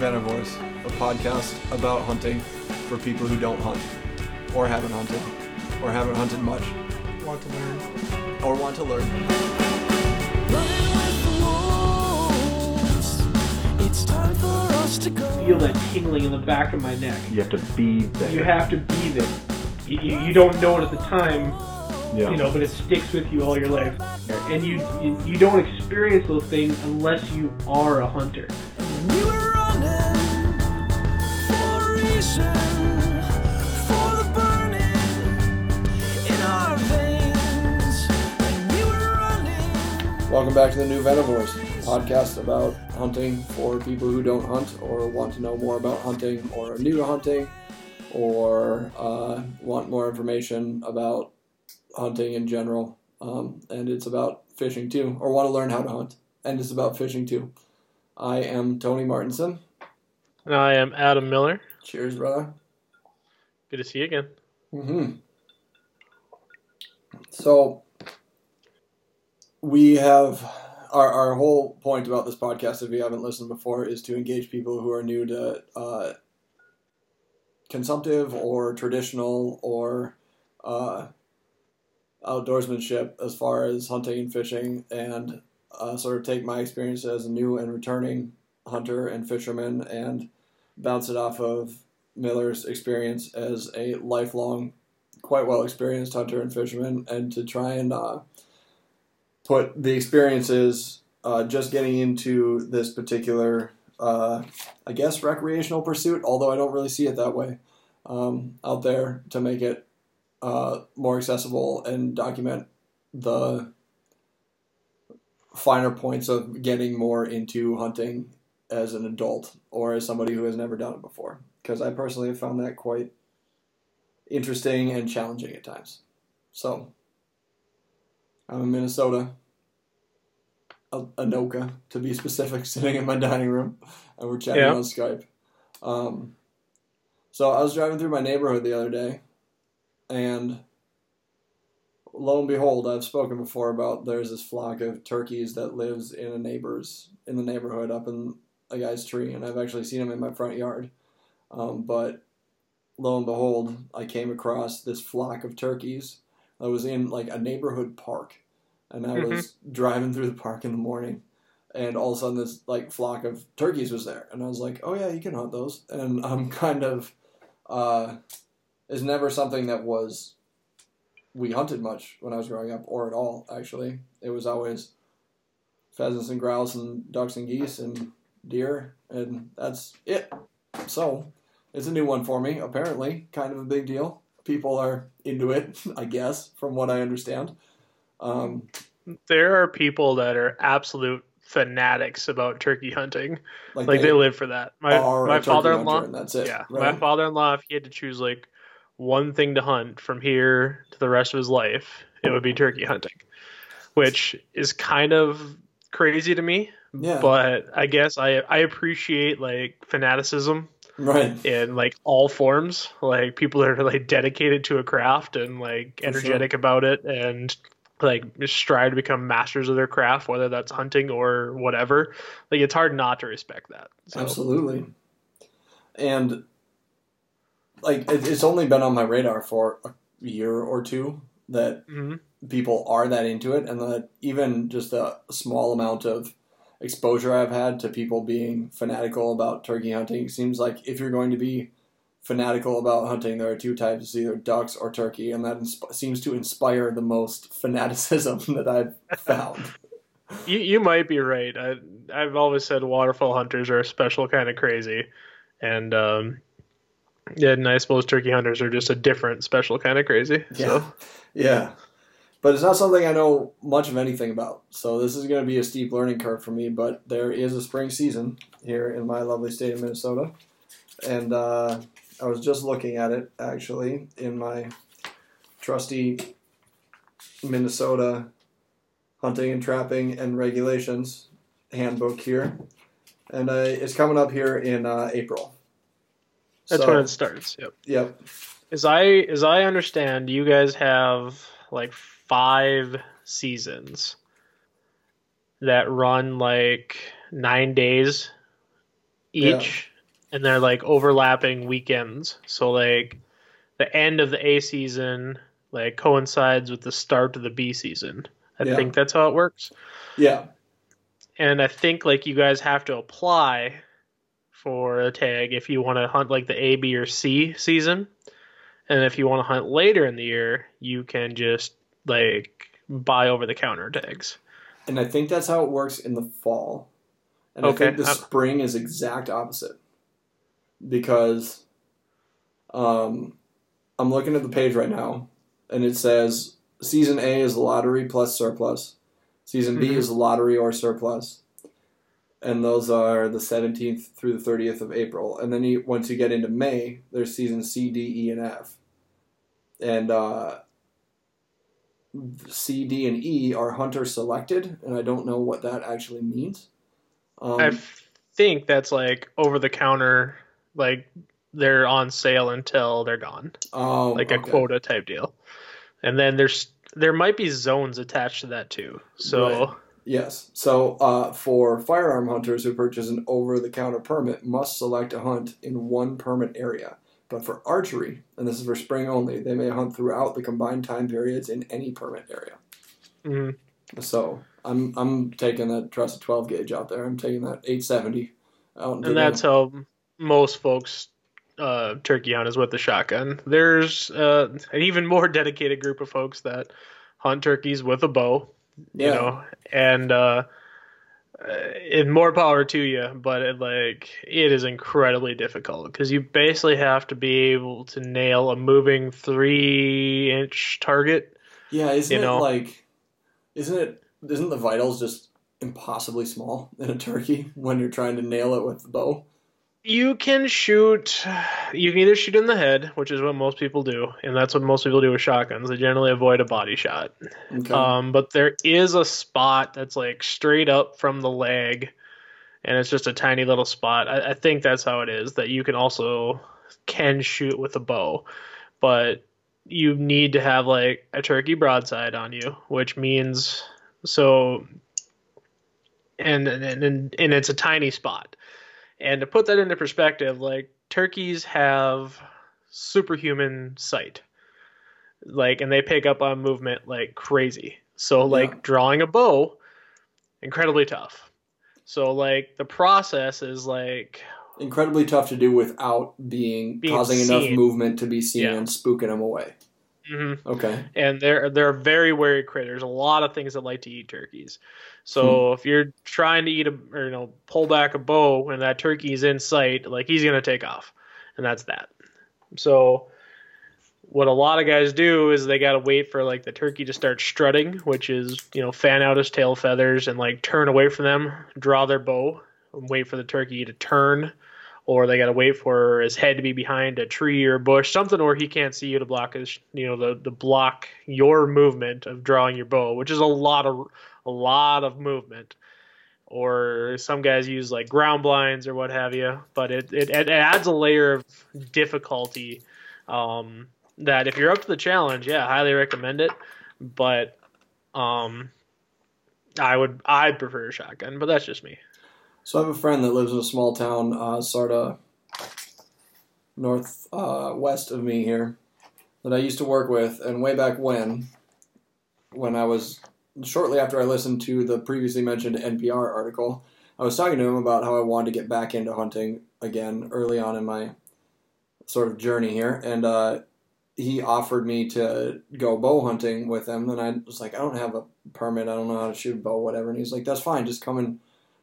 Venivores, a podcast about hunting for people who don't hunt, or haven't hunted, or haven't hunted much, Want to learn? or want to learn. Running with the wolves. It's time for us to go. Feel that tingling in the back of my neck. You have to be there. You have to be there. You, you, you don't know it at the time, yeah. you know, but it sticks with you all your life. And you, you you don't experience those things unless you are a hunter. Welcome back to the New Venivores, podcast about hunting for people who don't hunt, or want to know more about hunting, or are new to hunting, or uh, want more information about hunting in general. Um, and it's about fishing too, or want to learn how to hunt, and it's about fishing too. I am Tony Martinson. And I am Adam Miller. Cheers, brother. Good to see you again. hmm So we have our our whole point about this podcast, if you haven't listened before, is to engage people who are new to uh, consumptive or traditional or uh, outdoorsmanship as far as hunting and fishing, and uh, sort of take my experience as a new and returning hunter and fisherman and bounce it off of Miller's experience as a lifelong, quite well experienced hunter and fisherman, and to try and uh, put the experiences uh, just getting into this particular, uh, I guess, recreational pursuit, although I don't really see it that way, um, out there to make it uh, more accessible and document the finer points of getting more into hunting as an adult or as somebody who has never done it before. Because I personally have found that quite interesting and challenging at times. So, I'm in Minnesota, Anoka to be specific, sitting in my dining room, and we're chatting Yeah. on Skype. Um, so I was driving through my neighborhood the other day, and lo and behold, I've spoken before about there's this flock of turkeys that lives in a neighbor's in the neighborhood up in a guy's tree, and I've actually seen them in my front yard. Um, but lo and behold, I came across this flock of turkeys that was in like a neighborhood park, and I was driving through the park in the morning, and all of a sudden this like flock of turkeys was there, and I was like, oh yeah, you can hunt those, and I'm kind of, uh, is never something that was we hunted much when I was growing up, or at all. Actually, it was always pheasants and grouse and ducks and geese and deer, and that's it. So it's a new one for me. Apparently, kind of a big deal. People are into it, I guess, from what I understand. Um, There are people that are absolute fanatics about turkey hunting. like, Like they, they live for that. My my father-in-law, that's it. yeah, right? my father-in-law, if he had to choose like one thing to hunt from here to the rest of his life, it would be turkey hunting, which is kind of crazy to me. Yeah, But I guess I I appreciate like fanaticism right. in like all forms like people that are like dedicated to a craft and like For energetic about it and like strive to become masters of their craft whether that's hunting or whatever like it's hard not to respect that so Absolutely. And like it's only been on my radar for a year or two that Mhm. people are that into it, and that even just a small amount of exposure I've had to people being fanatical about turkey hunting seems like if you're going to be fanatical about hunting, there are two types: it's either ducks or turkey, and that insp- seems to inspire the most fanaticism that I've found. you, you might be right I, i've always said waterfowl hunters are a special kind of crazy and um yeah and i suppose turkey hunters are just a different special kind of crazy Yeah. so Yeah. But it's not something I know much of anything about. So this is going to be a steep learning curve for me. But there is a spring season here in my lovely state of Minnesota. And uh, I was just looking at it actually in my trusty Minnesota hunting and trapping and regulations handbook here. And uh, it's coming up here in uh, April. that's So- when it starts yep Yep. As I as I understand, you guys have like five seasons that run like nine days each, and they're like overlapping weekends. So like the end of the A season like coincides with the start of the B season. I Yeah. think that's how it works. Yeah. And I think like you guys have to apply for a tag if you want to hunt like the A, B, or C season. And if you want to hunt later in the year, you can just like buy over the counter tags. And I think that's how it works in the fall. And I think the uh- spring is exact opposite. Because um, I'm looking at the page right now, and it says season A is lottery plus surplus. Season B Mhm. is lottery or surplus. And those are the 17th through the 30th of April. And then you, once you get into May, there's season C, D, E, and F. And uh, C, D, and E are hunter selected, and I don't know what that actually means. Um, I think that's like over the counter, like they're on sale until they're gone, oh, like a okay. quota type deal. And then there's there might be zones attached to that too. So Right. Yes. So uh, for firearm hunters who purchase an over-the-counter permit, must select a hunt in one permit area. But for archery, and this is for spring only, they may hunt throughout the combined time periods in any permit area. mhm. So I'm I'm taking that trusted 12 gauge out there. I'm taking that 870 out. and that's how most folks uh, turkey hunt is with the shotgun. There's uh, an even more dedicated group of folks that hunt turkeys with a bow, you Yeah. know, and uh, uh, and more power to you. But it, like it is incredibly difficult because you basically have to be able to nail a moving three inch target. Yeah, isn't you it know? like, isn't it, isn't the vitals just impossibly small in a turkey when you're trying to nail it with the bow? You can shoot. You can either shoot in the head, which is what most people do, and that's what most people do with shotguns. They generally avoid a body shot. Okay. Um, but there is a spot that's like straight up from the leg, and it's just a tiny little spot. I, I think that's how it is. That you can also can shoot with a bow, but you need to have like a turkey broadside on you, which means so. And and and, and it's a tiny spot. And to put that into perspective, like turkeys have superhuman sight. Like and they pick up on movement like crazy. So like Yeah. drawing a bow incredibly tough. So like the process is like Incredibly tough to do without being, Being causing enough movement to be seen Yeah. and spooking them away. Mhm. Okay. and they're they're very wary critters. A lot of things that like to eat turkeys. So if you're trying to eat a or you know pull back a bow and that turkey's in sight, like he's gonna take off, and that's that. So what a lot of guys do is they gotta wait for like the turkey to start strutting, which is you know fan out his tail feathers and like turn away from them, draw their bow, and wait for the turkey to turn. Or they gotta wait for his head to be behind a tree or bush, something where he can't see you to block his, you know, the the block your movement of drawing your bow, which is a lot of a lot of movement. Or some guys use like ground blinds or what have you, but it it, it adds a layer of difficulty. Um, that if you're up to the challenge, yeah, highly recommend it. But um, I would I prefer a shotgun, but that's just me. So I have a friend that lives in a small town, uh, sort of north uh, west of me here, that I used to work with, and way back when, when I was shortly after I listened to the previously mentioned NPR article, I was talking to him about how I wanted to get back into hunting again early on in my sort of journey here, and uh, he offered me to go bow hunting with him, and I was like, I don't have a permit, I don't know how to shoot a bow, whatever, and he's like, that's fine, just come and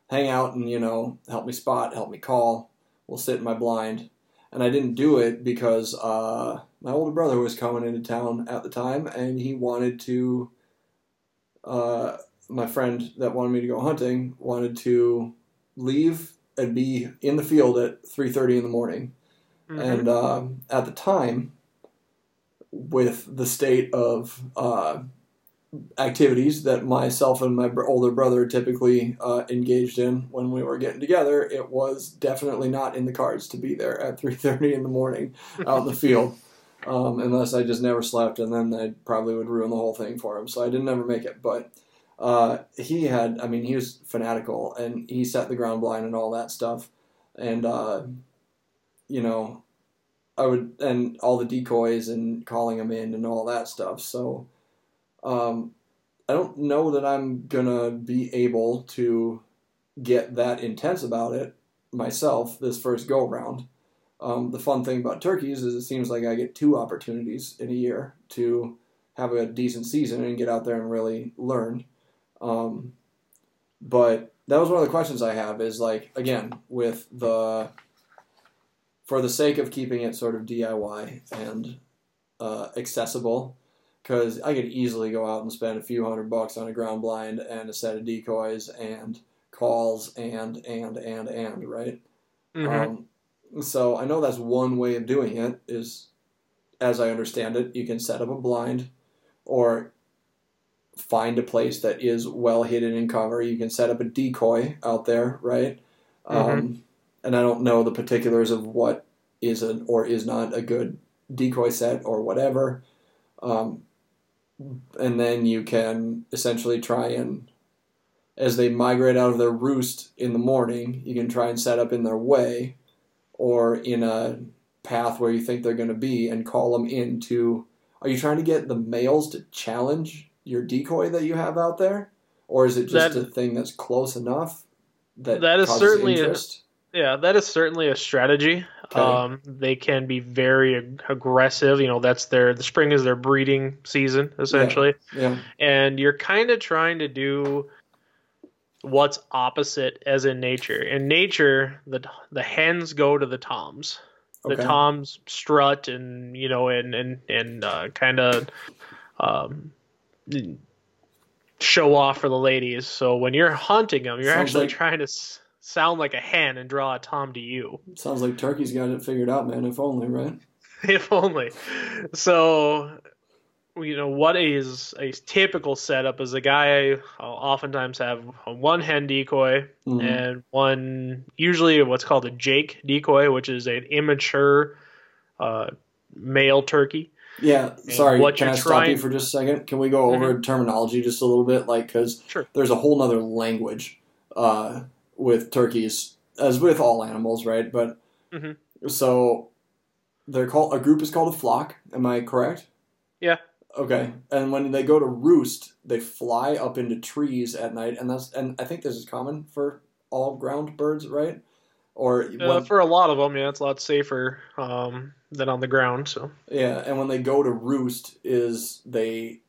hang out and you know help me spot, help me call. We'll sit in my blind, and I didn't do it because uh, my older brother was coming into town at the time, and he wanted to. Uh, my friend that wanted me to go hunting wanted to leave and be in the field at three thirty in the morning, Mhm. and um, at the time, with the state of uh, activities that myself and my older brother typically uh, engaged in when we were getting together, it was definitely not in the cards to be there at 3.30 in the morning out in the field. Um, unless I just never slept, and then I probably would ruin the whole thing for him. So I didn't ever make it. But uh, he had, I mean, he was fanatical, and he set the ground blind and all that stuff. And uh, you know, I would and all the decoys and calling them in and all that stuff. So, um, I don't know that I'm gonna be able to get that intense about it myself this first go round. Um, the fun thing about turkeys is it seems like I get two opportunities in a year to have a decent season and get out there and really learn. Um, but that was one of the questions I have is like again with the for the sake of keeping it sort of DIY and uh, accessible because I could easily go out and spend a few hundred bucks on a ground blind and a set of decoys and calls and and and and right. Mhm. Um, so I know that's one way of doing it is, as I understand it, you can set up a blind, or find a place that is well hidden in cover. You can set up a decoy out there, right? Um, and I don't know the particulars of what is an or is not a good decoy set or whatever. Um, and then you can essentially try and, as they migrate out of their roost in the morning, you can try and set up in their way or in a path where you think they're going to be and call them into. Are you trying to get the males to challenge your decoy that you have out there? Or is it just That- a thing that's close enough that, That is certainly a- interest? Yeah, that is certainly a strategy. Okay. Um, they can be very ag- aggressive. You know, that's their the spring is their breeding season essentially, Yeah. and you're kind of trying to do what's opposite as in nature. In nature, the the hens go to the toms. The Okay. toms strut and you know and and and uh, kind of um, show off for the ladies. So when you're hunting them, you're Sounds actually like- trying to s- sound like a hen and draw a tom to you. Sounds like Turkey's got it figured out, man. If only, right? if only. So, you know, what is a typical setup is a guy will oftentimes have one hen decoy Mhm. and one, usually what's called a Jake decoy, which is an immature uh, male turkey. Yeah, sorry. what Can I stop you trying- for just a second? Can we go over terminology just a little bit? Like, because Sure. there's a whole nother language uh, with turkeys, as with all animals, right? But Mhm. so they're called a group is called a flock. Am I correct? Yeah. Okay. And when they go to roost, they fly up into trees at night, and that's and I think this is common for all ground birds, right? Or Uh, when- for a lot of them, yeah, it's a lot safer um, than on the ground. So, Yeah, and when they go to roost, is they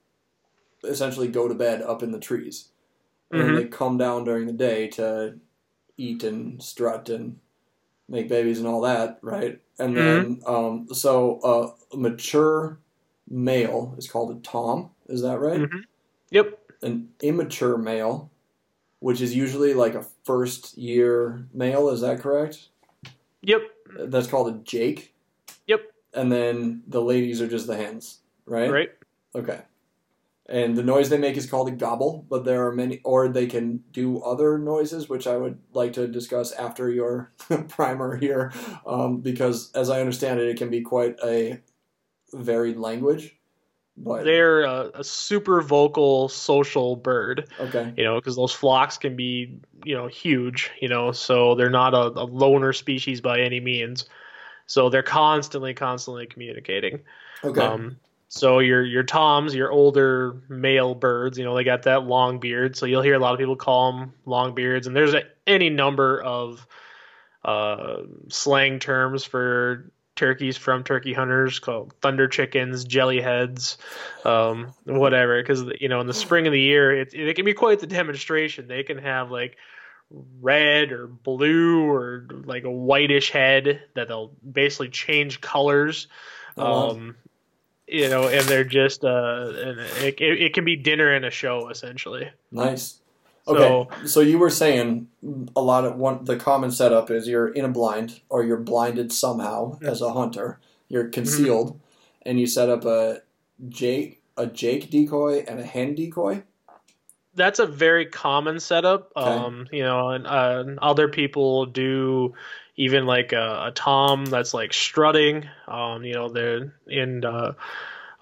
essentially go to bed up in the trees, and Mhm. they come down during the day to eat and strut and make babies and all that, right? And then, um, so uh, a mature male is called a tom. Is that right? Mhm. yep, An immature male, which is usually like a first year male. Is that correct? yep, That's called a jake. Yep. And then the ladies are just the hens, right? right. Okay. And the noise they make is called a gobble, but there are many, or they can do other noises, which I would like to discuss after your primer here, um, because as I understand it, it can be quite a varied language. But They're a, a super vocal social bird. okay, you know, because those flocks can be, you know, huge, you know, so they're not a, a loner species by any means. So they're constantly, constantly communicating. okay, Um, so your your toms, your older male birds, you know, they got that long beard. So you'll hear a lot of people call them long beards, and there's a, any number of uh, slang terms for turkeys from turkey hunters called thunder chickens, jelly heads, um, whatever. Because you know, in the spring of the year, it it can be quite the demonstration. They can have like red or blue or like a whitish head that they'll basically change colors. Um, you know, and they're just uh, it, it, it can be dinner and a show essentially. nice. Okay, so you were saying a lot of one. The common setup is you're in a blind, or you're blinded somehow as a hunter. You're concealed, and you set up a Jake, a Jake decoy, and a hen decoy. that's a very common setup. Okay. Um, you know, and uh, other people do even like a, a tom that's like strutting. Um, you know, they're in. Uh,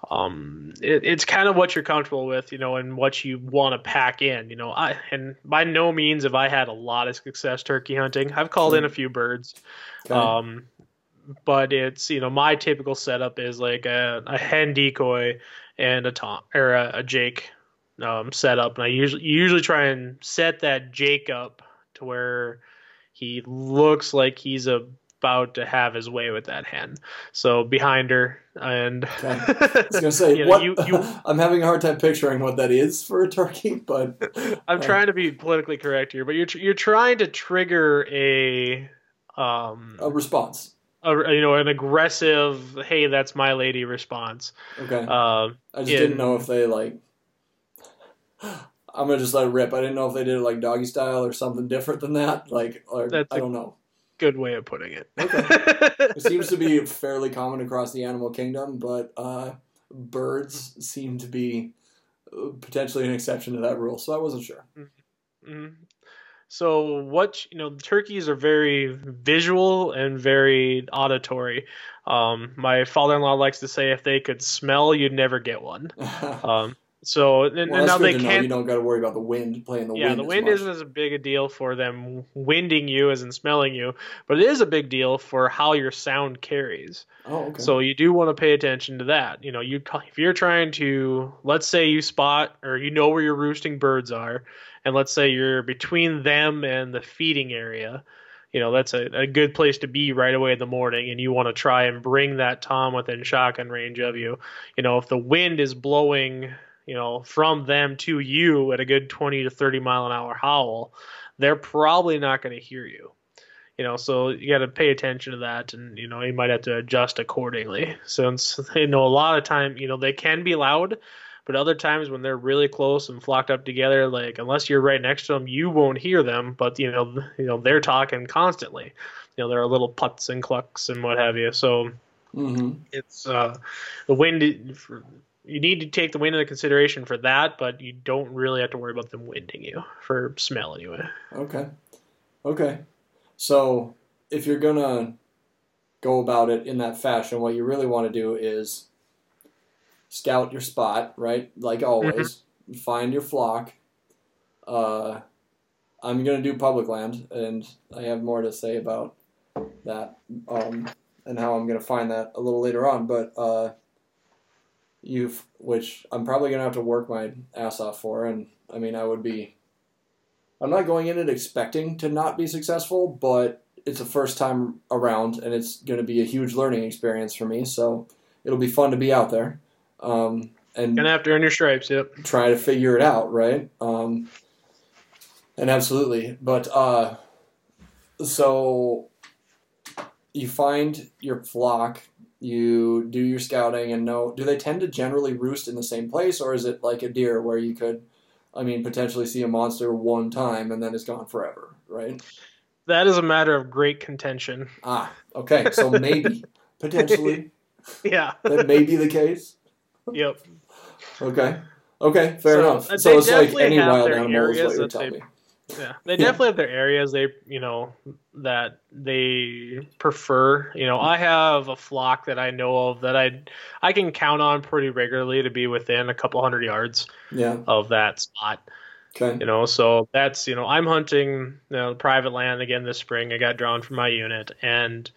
um, it, it's kind of what you're comfortable with, you know, and what you want to pack in. You know, I and by no means have I had a lot of success turkey hunting. I've called in a few birds. Okay. Um, but it's you know my typical setup is like a, a hen decoy and a tom or a, a Jake um, setup, and I usually usually try and set that Jake up to where he looks like he's about to have his way with that hen. So behind her, and Okay. I was gonna say you know, what you- you- I'm having a hard time picturing what that is for a turkey, but I'm Uh, trying to be politically correct here, but you're you're trying to trigger a um a response. a, you know an aggressive hey that's my lady response. Okay. Uh, I just in- didn't know if they like. I'm gonna just let it rip. I didn't know if they did it like doggy style or something different than that. Like, or That's I don't know. good way of putting it. It seems to be fairly common across the animal kingdom, but uh, birds seem to be uh, potentially an exception to that rule. So I wasn't sure. Mhm. So what you know, turkeys are very visual and very auditory. Um, my father-in-law likes to say if they could smell, you'd never get one. Um, so and, and well, that's now they can't. You don't got to worry about the wind playing the yeah, wind. the as wind isn't as big a deal for them winding you as in smelling you, but it is a big deal for how your sound carries. Oh, okay. So you do want to pay attention to that. You know, you if you're trying to, let's say you spot or you know where your roosting birds are, and let's say you're between them and the feeding area. You know, that's a, a good place to be right away in the morning, and you want to try and bring that tom within shotgun range of you. You know, if the wind is blowing, you know, from them to you at a good 20 to 30 mile an hour howl, they're probably not going to hear you. You know so you got to pay attention to that and you know you might have to adjust accordingly since you know a lot of time you know they can be loud but other times when they're really close and flocked up together like unless you're right next to them you won't hear them but you know you know they're talking constantly. You know there are little putts and clucks and what have you so hmm it's uh the wind you need to take the wind into consideration for that but you don't really have to worry about them winding you for smell anyway Okay. Okay. So if you're gonna go about it in that fashion, what you really want to do is scout your spot, right? Like always, find your flock. Uh, I'm gonna do public land, and I have more to say about that um, and how I'm gonna find that a little later on. But uh, you've, which I'm probably gonna have to work my ass off for, and I mean, I would be I'm not going in it expecting to not be successful, but it's a first time around, and it's going to be a huge learning experience for me. So it'll be fun to be out there um, and gonna have to earn your stripes yep try to figure it out, right? Um, and absolutely, but uh, so you find your flock, you do your scouting, and know do they tend to generally roost in the same place, or is it like a deer where you could, I mean, potentially see a monster one time and then it's gone forever, right? That is a matter of great contention. Ah, okay, so maybe potentially Yeah. that may be the case. yep. Okay. Okay, fair So, enough. uh, So it's like any wild animal is what you're telling me. Yeah. They Yeah. definitely have their areas they you know that they prefer. You know, I have a flock that I know of that I I can count on pretty regularly to be within a couple hundred yards Yeah. of that spot. Okay. You know, so that's you know I'm hunting you know private land again this spring. I got drawn from my unit, and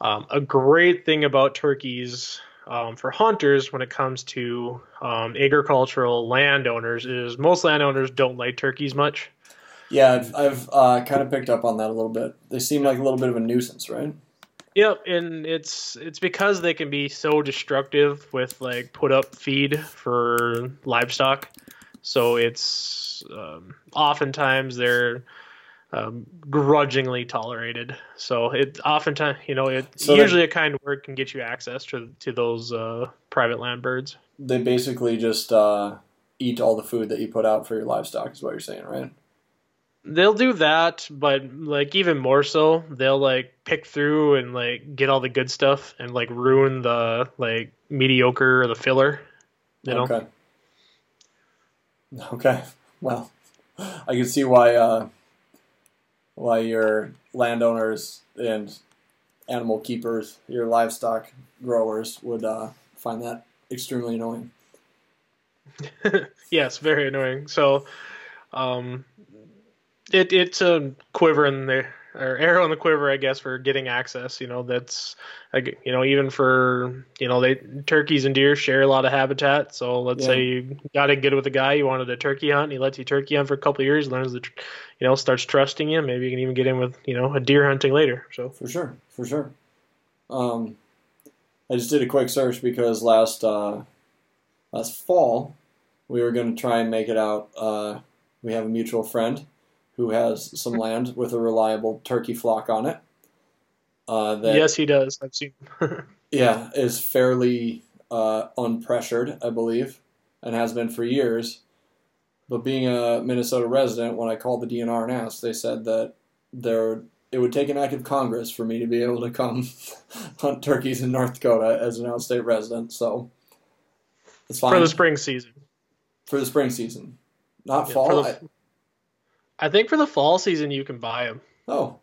um, a great thing about turkeys um, for hunters when it comes to um, agricultural landowners is most landowners don't like turkeys much. Yeah, I've, I've uh, kind of picked up on that a little bit. They seem like a little bit of a nuisance, right? Yep, and it's it's because they can be so destructive with like put up feed for livestock. So it's um, oftentimes they're um, grudgingly tolerated. So it oftentimes you know it So usually a kind word can get you access to to those uh, private land birds. They basically just uh, eat all the food that you put out for your livestock, is what you're saying, right? They'll do that, but like even more so, they'll like pick through and like get all the good stuff and like ruin the like mediocre or the filler. You know. Okay. Okay. Well, I can see why uh, why your landowners and animal keepers, your livestock growers, would uh, find that extremely annoying. yes, very annoying. So, um, it it's a quiver in the or arrow in the quiver, I guess, for getting access. You know, that's like you know even for you know they turkeys and deer share a lot of habitat. So let's Yeah. say you got in good with a guy, you wanted a turkey hunt, and he lets you turkey hunt for a couple of years, learns the, you know, starts trusting you. Maybe you can even get in with you know a deer hunting later. So For sure, for sure. Um, I just did a quick search because last uh, last fall we were going to try and make it out. Uh, we have a mutual friend who has some land with a reliable turkey flock on it. Uh, that yes, he does. I've seen. yeah is fairly uh, unpressured, I believe, and has been for years. But being a Minnesota resident, when I called the DNR and asked, they said that there it would take an act of Congress for me to be able to come hunt turkeys in North Dakota as an outstate resident. So it's fine for the spring season. for the spring season, not Yeah, fall. the- I- I think for the fall season you can buy them. oh,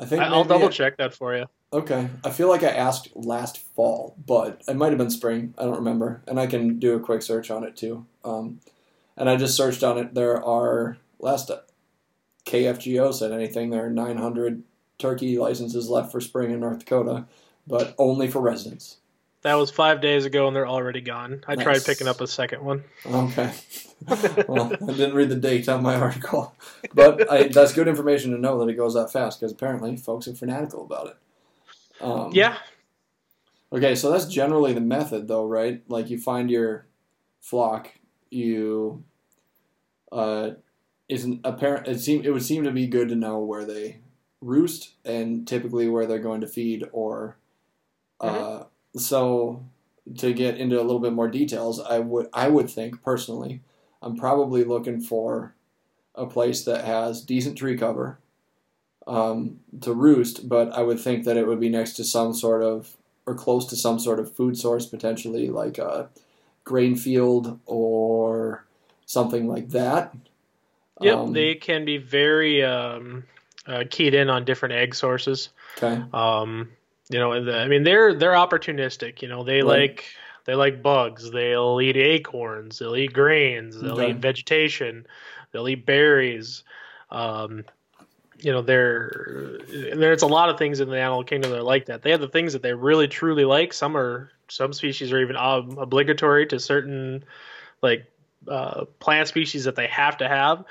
I think I'll double it- check that for you. Okay, I feel like I asked last fall, but it might have been spring. I don't remember, and I can do a quick search on it too. Um, and I just searched on it. There are last KFGO said anything. There are 900 turkey licenses left for spring in North Dakota, but only for residents. That was five days ago, and they're already gone. I Nice. tried picking up a second one. Okay. well, I didn't read the date on my article, but I, that's good information to know that it goes that fast because apparently folks are fanatical about it. Um, Yeah, Okay, so that's generally the method, though, right? Like you find your flock, you uh, isn't apparent. It seem it would seem to be good to know where they roost and typically where they're going to feed, or uh, so to get into a little bit more details, I would I would think personally, I'm probably looking for a place that has decent tree cover um, to roost, but I would think that it would be next to some sort of or close to some sort of food source potentially, like a grain field or something like that. yep. Um, they can be very um, uh, keyed in on different egg sources. okay. Um, you know, the, I mean, they're they're opportunistic. You know, they Right. like they like bugs. They'll eat acorns. They'll eat grains. They'll Okay. eat vegetation. They'll eat berries. Um, you know, there there's a lot of things in the animal kingdom that are like that. They have the things that they really truly like. Some are some species are even ob- obligatory to certain like uh, plant species that they have to have.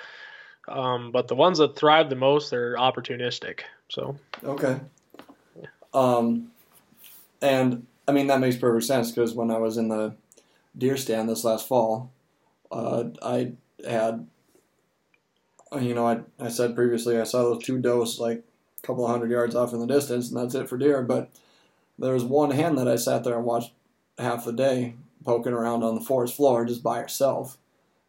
Um, but the ones that thrive the most, they're opportunistic. So Okay. Um, and I mean that makes perfect sense because when I was in the deer stand this last fall, uh, I had, you know, I I said previously I saw those two does like a couple of hundred yards off in the distance, and that's it for deer. But there was one hen that I sat there and watched half the day poking around on the forest floor just by herself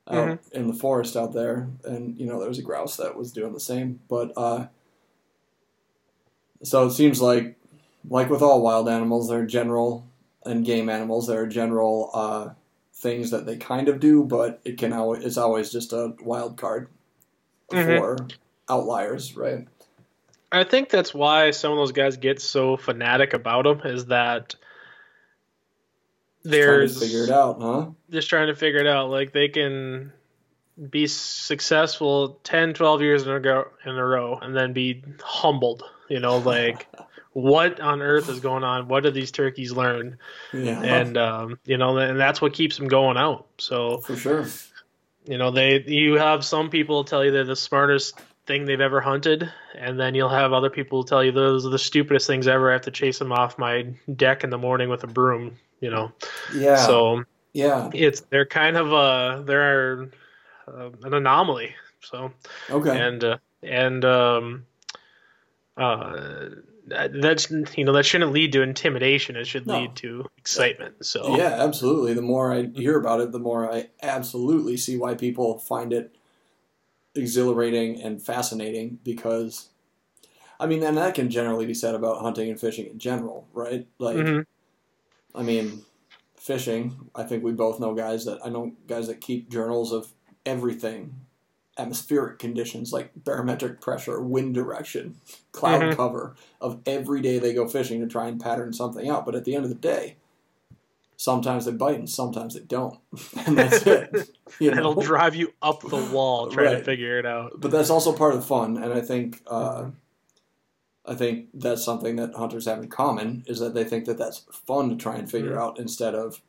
out in the forest out there, and you know there was a grouse that was doing the same, but. uh so it seems like, like with all wild animals, there are general and game animals. There are general uh, things that they kind of do, but it can always it's always just a wild card Mhm. for outliers, right? I think that's why some of those guys get so fanatic about them is that Just there's trying to figure it out, huh? just trying to figure it out. Like they can be successful 10, 12 years in a, go, in a row and then be humbled. You know, like what on earth is going on? What did these turkeys learn? Yeah, And um, you know, and that's what keeps them going out. So for sure. you know, they you have some people tell you they're the smartest thing they've ever hunted, and then you'll have other people tell you those are the stupidest things ever. I have to chase them off my deck in the morning with a broom. You know, Yeah, so yeah, it's they're kind of a they're uh, an anomaly. So okay, and uh, and um, uh, that's you know that shouldn't lead to intimidation. It should No. lead to excitement. So yeah, absolutely. The more I hear about it, the more I absolutely see why people find it exhilarating and fascinating because I mean, and that can generally be said about hunting and fishing in general, right? Like Mhm. I mean, fishing, I think we both know guys that I know guys that keep journals of everything. Atmospheric conditions like barometric pressure, wind direction, cloud Mhm. cover of every day they go fishing to try and pattern something out. But at the end of the day, sometimes they bite and sometimes they don't. and that's it. You know? it'll drive you up the wall trying to figure it out. but that's also part of the fun and i think uh, I think that's something that hunters have in common is that they think that that's fun to try and figure Mhm. out instead of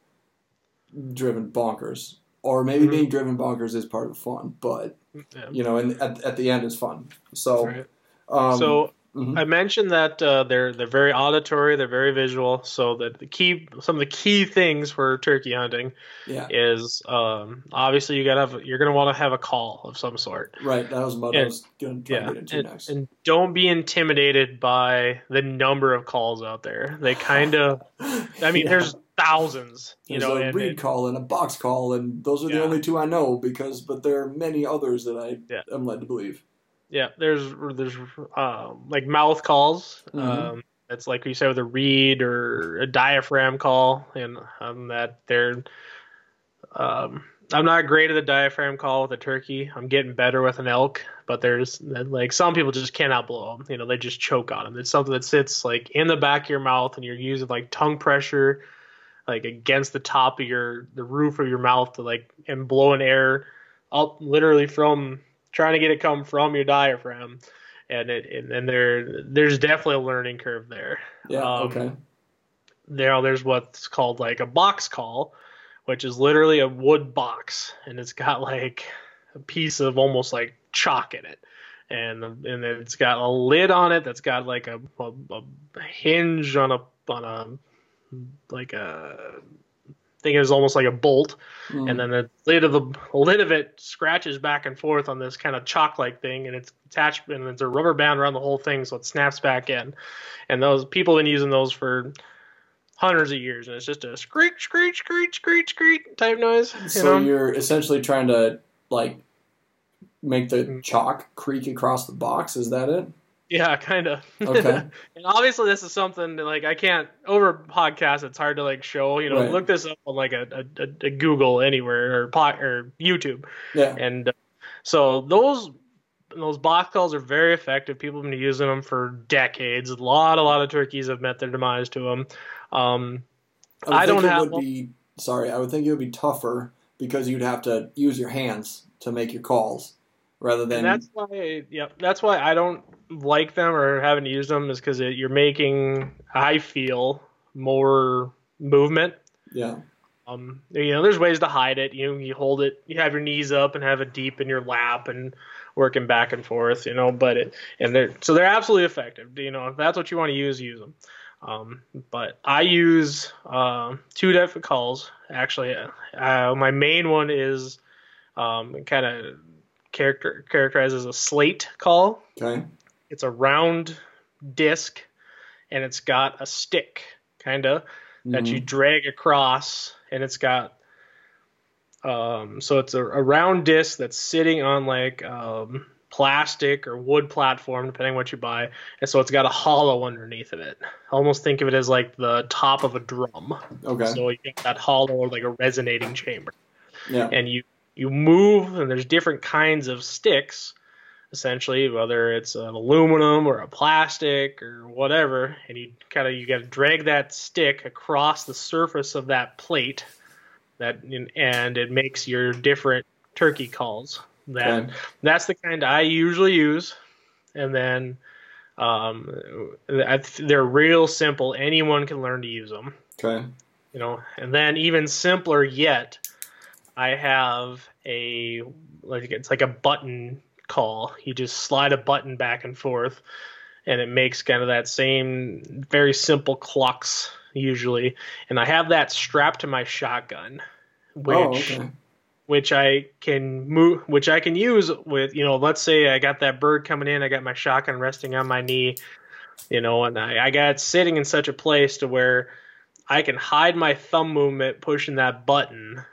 driven bonkers. Or maybe Mhm. being driven bonkers is part of the fun, but Yeah. you know, and at, at the end it's fun. So, Right. um, so mhm. I mentioned that uh, they're they're very auditory, they're very visual. So that the key, some of the key things for turkey hunting yeah, is um, obviously you gotta have you're gonna want to have a call of some sort. right. That was what I and- was going to try Yeah, to get into and, next. and don't be intimidated by the number of calls out there. They kind of, I mean, Yeah. there's thousands, you There's know, a and, reed and- call and a box call, and those are the only two I know because, but there are many others that I Yeah. am led to believe. yeah, there's there's um, like mouth calls. Mhm. Um, it's like you said with a reed or a diaphragm call, and um, that they're. Um, I'm not great at the diaphragm call with a turkey. I'm getting better with an elk, but there's like some people just cannot blow them. You know, they just choke on them. It's something that sits like in the back of your mouth, and you're using like tongue pressure, like against the top of your the roof of your mouth to like and blowing air up literally from trying to get it come from your diaphragm, and it and, and there there's definitely a learning curve there Yeah. Um, okay. there there's what's called like a box call which is literally a wood box and it's got like a piece of almost like chalk in it and and it's got a lid on it that's got like a, a, a hinge on a on a like a thing is almost like a bolt Mm. and then the lid of the lid of it scratches back and forth on this kind of chalk like thing and it's attached and it's a rubber band around the whole thing so it snaps back in and those people have been using those for hundreds of years and it's just a screech screech screech screech screech type noise you so know you're essentially trying to like make the Mm. chalk creak across the box. Is that it? Yeah kind of Okay. and obviously this is something that, like i can't over podcast it's hard to like show you know Right. look this up on like a, a, a- google anywhere or pot or youtube Yeah. and uh, so those those box calls are very effective. People have been using them for decades. A lot, a lot of turkeys have met their demise to them. Um, would I don't have would one. be sorry. I would think it would be tougher because you'd have to use your hands to make your calls rather than and that's why, yeah, that's why I don't like them or haven't used them is because you're making, I feel, more movement. yeah. Um, you know, there's ways to hide it. You know, you hold it, you have your knees up and have it deep in your lap and working back and forth. You know, but it and they're so they're absolutely effective. You know, if that's what you want to use, use them. Um, but I use um, two different calls actually. Uh, my main one is um, kind of character characterized as a slate call. Okay. It's a round disc, and it's got a stick, kind of that Mhm. you drag across, and it's got um, so it's a, a round disc that's sitting on like um, plastic or wood platform, depending what you buy, and so it's got a hollow underneath of it. I Almost think of it as like the top of a drum. Okay. So you get that hollow or like a resonating chamber yeah. and you you move and there's different kinds of sticks essentially whether it's an aluminum or a plastic or whatever and you kind of you got to drag that stick across the surface of that plate that and it makes your different turkey calls that Okay. that's the kind I usually use and then um, they're real simple anyone can learn to use them Okay. you know and then even simpler yet i have a like it's like a button call. You just slide a button back and forth and it makes kind of that same very simple clucks usually. And i have that strapped to my shotgun oh, which oh, okay. which I can move, which I can use with, you know, let's say I got that bird coming in, I got my shotgun resting on my knee, you know, and I, I got sitting in such a place to where I can hide my thumb movement pushing that button,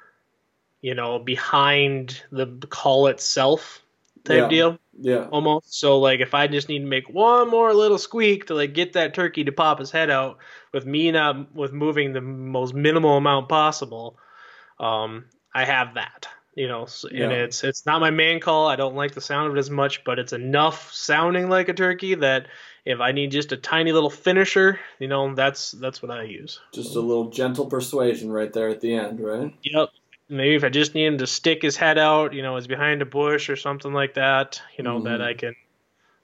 you know, behind the call itself type Yeah. deal Yeah. almost. So like if I just need to make one more little squeak to like get that turkey to pop his head out with me not with moving the most minimal amount possible, um, I have that. You know, so, and Yeah. it's it's not my main call. I don't like the sound of it as much, but it's enough sounding like a turkey that if I need just a tiny little finisher, you know, that's that's what I use. Just a little gentle persuasion right there at the end, right? Yep. Maybe if I just need him to stick his head out, you know, is behind a bush or something like that, you know, that Mhm. I can,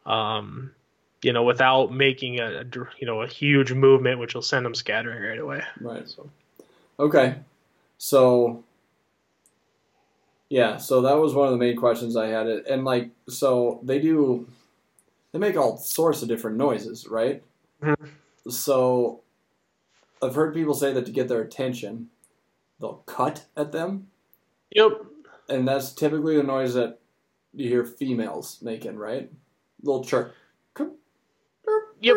um, you know, without making a, you know a huge movement, which will send them scattering right away. Right. So Okay. So yeah, so that was one of the main questions I had. It and like so they do they make all sorts of different noises, right? Mhm. So I've heard people say that to get their attention, they'll cut at them, yep, and that's typically the noise that you hear females making, right? Little chirp. Yep.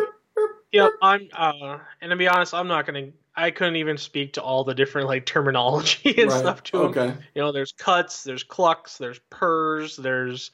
Yep, I'm uh and to be honest, I'm not gonna I couldn't even speak to all the different like terminology and Right. stuff to 'em. Okay. You know, there's cuts, there's clucks, there's purrs, there's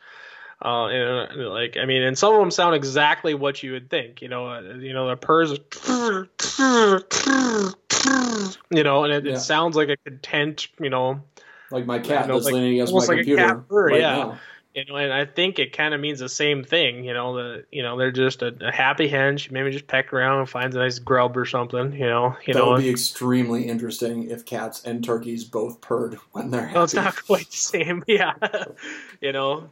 uh and, uh, like I mean, and some of them sound exactly what you would think. You know, uh, you know the purrs, is you know, and it, Yeah. it sounds like a content. You know, Like my cat know, that's like- leaning against my almost like a computer cat purr, right yeah. now. you know, and I think it kind of means the same thing. You know, the you know they're just a, a happy hen. She maybe just peck around and finds a nice grub or something. You know, you that know. would be extremely interesting if cats and turkeys both purred when they're happy. well, it's not quite the same. Yeah, you know,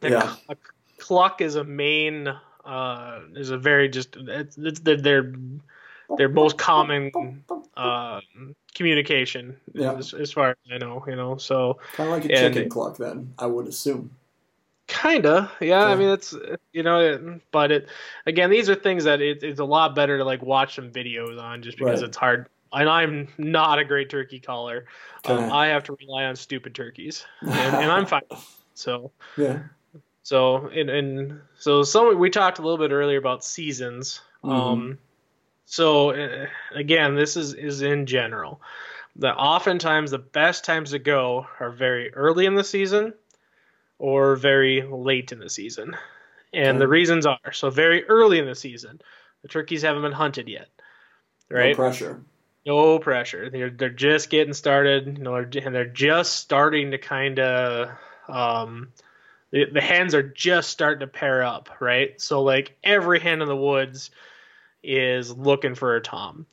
The yeah. a cluck is a main uh is a very just it's, it's their their their most common uh communication Yeah. as, as far as I know you know so Kind of like a and- chicken cluck, then I would assume. kinda yeah I mean it's you know it, but it again these are things that it, it's a lot better to like watch some videos on just because Right. it's hard and I'm not a great turkey caller um, I have to rely on stupid turkeys and, and I'm fine so yeah. So and and so some we talked a little bit earlier about seasons. Mhm. Um, so uh, again, this is is in general. That oftentimes the best times to go are very early in the season or very late in the season, and Okay. the reasons are so very early in the season, the turkeys haven't been hunted yet, right? No pressure. no pressure. They're they're just getting started, you know, they're- and they're just starting to kind of um, the, the hens are just starting to pair up, right? So like every hen in the woods is looking for a tom,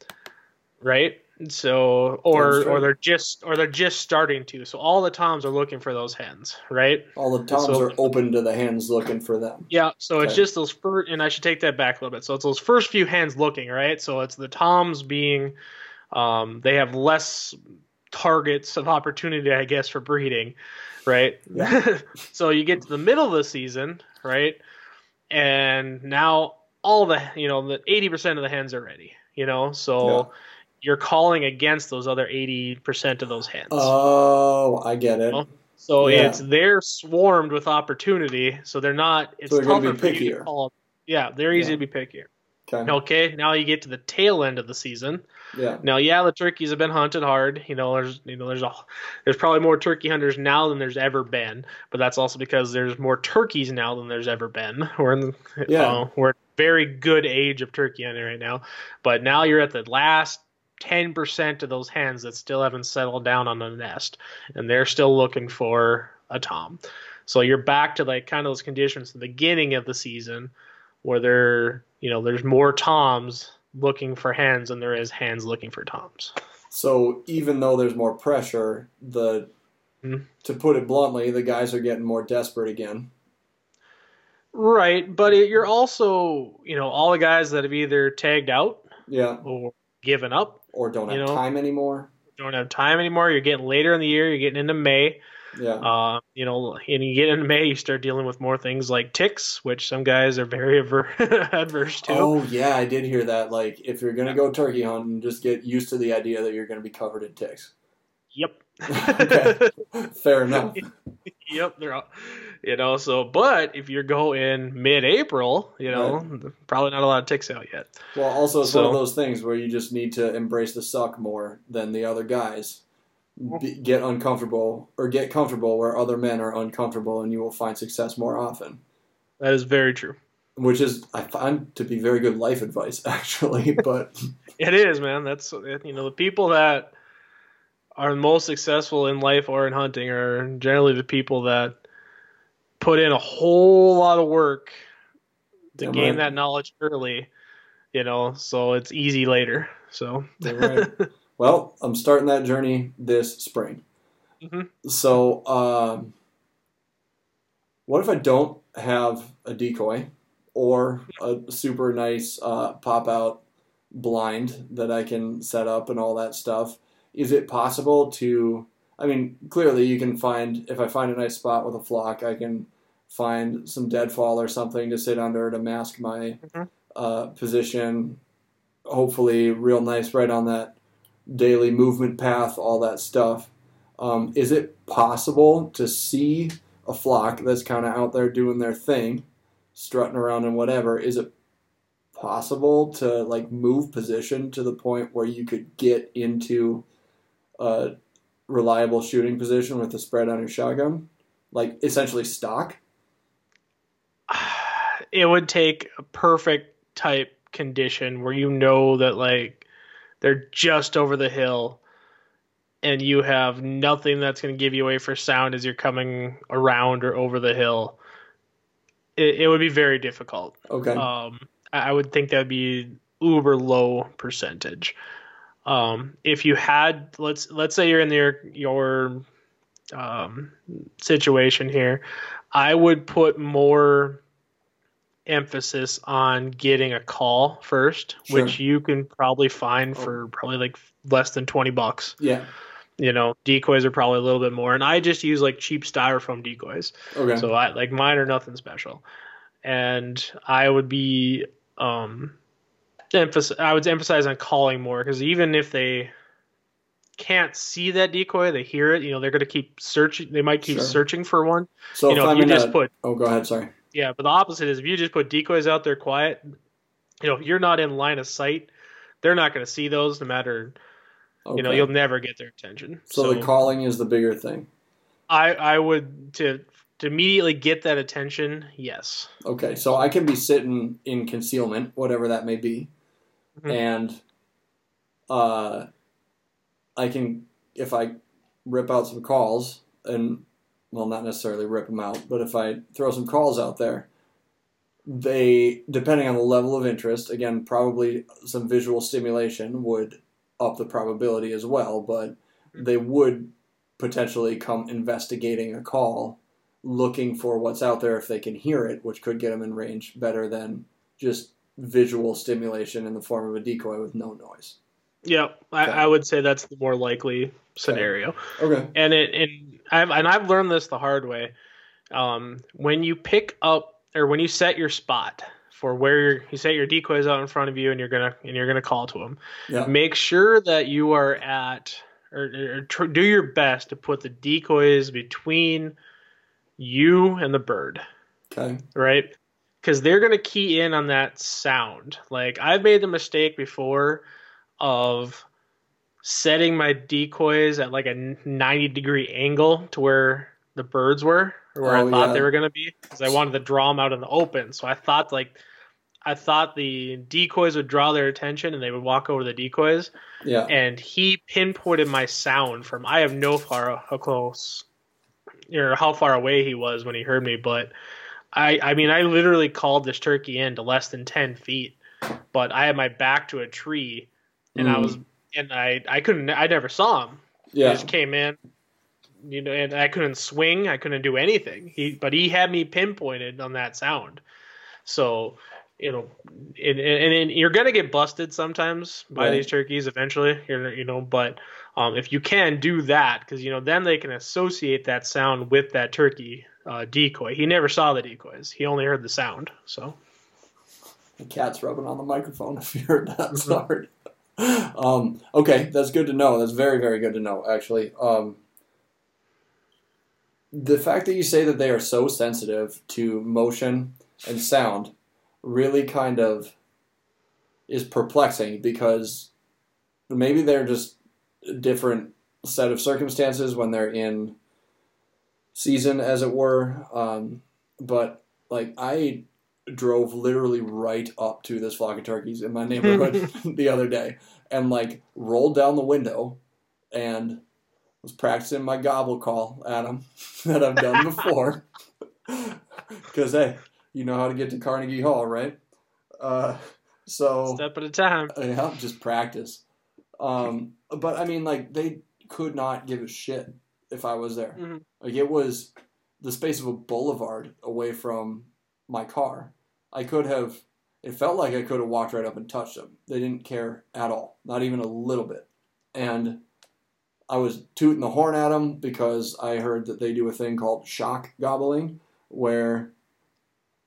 right? So or or they're just or they're just starting to. So all the toms are looking for those hens, right? All the toms So- are open to the hens looking for them. Yeah, so it's just those first, and I should take that back a little bit. So it's those first few hens looking, right? So it's the toms being, um, they have less targets of opportunity, I guess, for breeding, right? Yeah. so you get to the middle of the season, right? And now all the, you know, the 80% of the hens are ready, you know? So Yeah. you're calling against those other 80% of those hens. Oh, I get it. Oh, So Yeah. it's they're swarmed with opportunity, so they're not. It's So they're tougher be for you to pickier. call. Yeah, they're easy Yeah. to be pickier. Okay. Okay, now you get to the tail end of the season. Yeah. Now, yeah, the turkeys have been hunted hard. You know, there's you know there's a there's probably more turkey hunters now than there's ever been, but that's also because there's more turkeys now than there's ever been. We're in the, Yeah. uh, we're very good age of turkey hunting right now, but now you're at the last. 10% of those hens that still haven't settled down on the nest and they're still looking for a tom. So you're back to like kind of those conditions at the beginning of the season where there, you know, there's more toms looking for hens than there is hens looking for toms. So even though there's more pressure, the Mhm. to put it bluntly, the guys are getting more desperate again. Right, but it, you're also, you know, all the guys that have either tagged out Yeah. or given up, Or don't have know? time anymore. don't have time anymore. You're getting later in the year. You're getting into May. Yeah. Uh, you know, and you get into May, you start dealing with more things like ticks, which some guys are very aver- adverse to. Oh yeah, I did hear that. Like, if you're gonna go turkey hunting, just get used to the idea that you're gonna be covered in ticks. Yep. Okay. Fair enough. Yep. They're all, you know. So, but if you go in mid-April, you know, probably not a lot of ticks out yet. Well, also it's one of those things where you just need to embrace the suck more than the other guys. Be, get uncomfortable or get comfortable where other men are uncomfortable, and you will find success more often. That is very true. Which is I find to be very good life advice, actually. But It is, man. That's you know the people that are most successful in life or in hunting are generally the people that put in a whole lot of work to gain right. that knowledge early. You know, so it's easy later. So right. well, I'm starting that journey this spring. Mhm. So, um, what if I don't have a decoy or a super nice uh, pop out blind that I can set up and all that stuff. Is it possible to? I mean, clearly you can find if I find a nice spot with a flock, I can find some deadfall or something to sit under to mask my Mhm. uh, position. Hopefully, real nice right on that daily movement path, all that stuff. Um, is it possible to see a flock that's kind of out there doing their thing, strutting around and whatever? Is it possible to like move position to the point where you could get into a reliable shooting position with the spread on your shotgun, like essentially stock? it would take a perfect type condition where you know that like they're just over the hill and you have nothing that's going to give you away for sound as you're coming around or over the hill it, it would be very difficult Okay. um, I I would think that would be uber low percentage. Um, if you had let's let's say you're in your your um, situation here, I would put more emphasis on getting a call first, Sure. which you can probably find for probably like less than twenty bucks. yeah. You know, decoys are probably a little bit more, and I just use like cheap styrofoam decoys. Okay. So I like mine are nothing special, and I would be um, emphasis. I would emphasize on calling more because even if they can't see that decoy, they hear it. You know, they're going to keep searching. They might keep Sure. searching for one. so you know, if you just a, put oh, go ahead. Sorry. yeah, but the opposite is if you just put decoys out there quiet. You know, if you're not in line of sight, they're not going to see those. No matter Okay. you know, you'll never get their attention. so, the calling is the bigger thing. I I would to to immediately get that attention. Yes. Okay, so I can be sitting in concealment, whatever that may be, Mhm. and uh, I can if I rip out some calls and well, not necessarily rip them out, but if I throw some calls out there, they depending on the level of interest, again, probably some visual stimulation would up the probability as well, but they would potentially come investigating a call looking for what's out there if they can hear it, which could get them in range better than just visual stimulation in the form of a decoy with no noise. Yeah, I, Okay. I would say that's the more likely scenario. Okay. And it and I've and I've learned this the hard way. Um, when you pick up or when you set your spot for where you're, you set your decoys out in front of you and you're gonna and you're gonna call to them, Yeah. make sure that you are at or, or tr- do your best to put the decoys between you and the bird Okay. right? Because they're gonna key in on that sound. Like I've made the mistake before of setting my decoys at like a 90 degree angle to where the birds were or where Oh, I thought yeah. they were gonna be because I wanted to draw them out in the open. So I thought like I thought the decoys would draw their attention and they would walk over the decoys. Yeah. And he pinpointed my sound from I have no far how close or how far away he was when he heard me, but I I mean I literally called this turkey in to less than ten feet, but I had my back to a tree, and I Mm. was and I I couldn't I never saw him. He Yeah. just came in, you know, and I couldn't swing, I couldn't do anything. He but he had me pinpointed on that sound, so. You know, and, and, and you're gonna get busted sometimes by Right. these turkeys eventually. You're, you know, but um, if you can do that, because you know, then they can associate that sound with that turkey uh, decoy. He never saw the decoys; he only heard the sound. So The cat's rubbing on the microphone. If you heard that, sorry. Um, okay, that's good to know. That's very, very good to know. Actually, um, the fact that you say that they are so sensitive to motion and sound really kind of is perplexing because maybe they're just a different set of circumstances when they're in season, as it were. Um, but like I drove literally right up to this flock of turkeys in my neighborhood the other day and like rolled down the window and was practicing my gobble call at them that I've done before. Because, hey, you know how to get to Carnegie Hall, right? Uh, so, step at a time. yeah, just practice. Um, but I mean, like, they could not give a shit if I was there. Mhm. Like, it was the space of a boulevard away from my car. I could have. It felt like I could have walked right up and touched them. They didn't care at all, not even a little bit. And I was tooting the horn at them because I heard that they do a thing called shock gobbling, where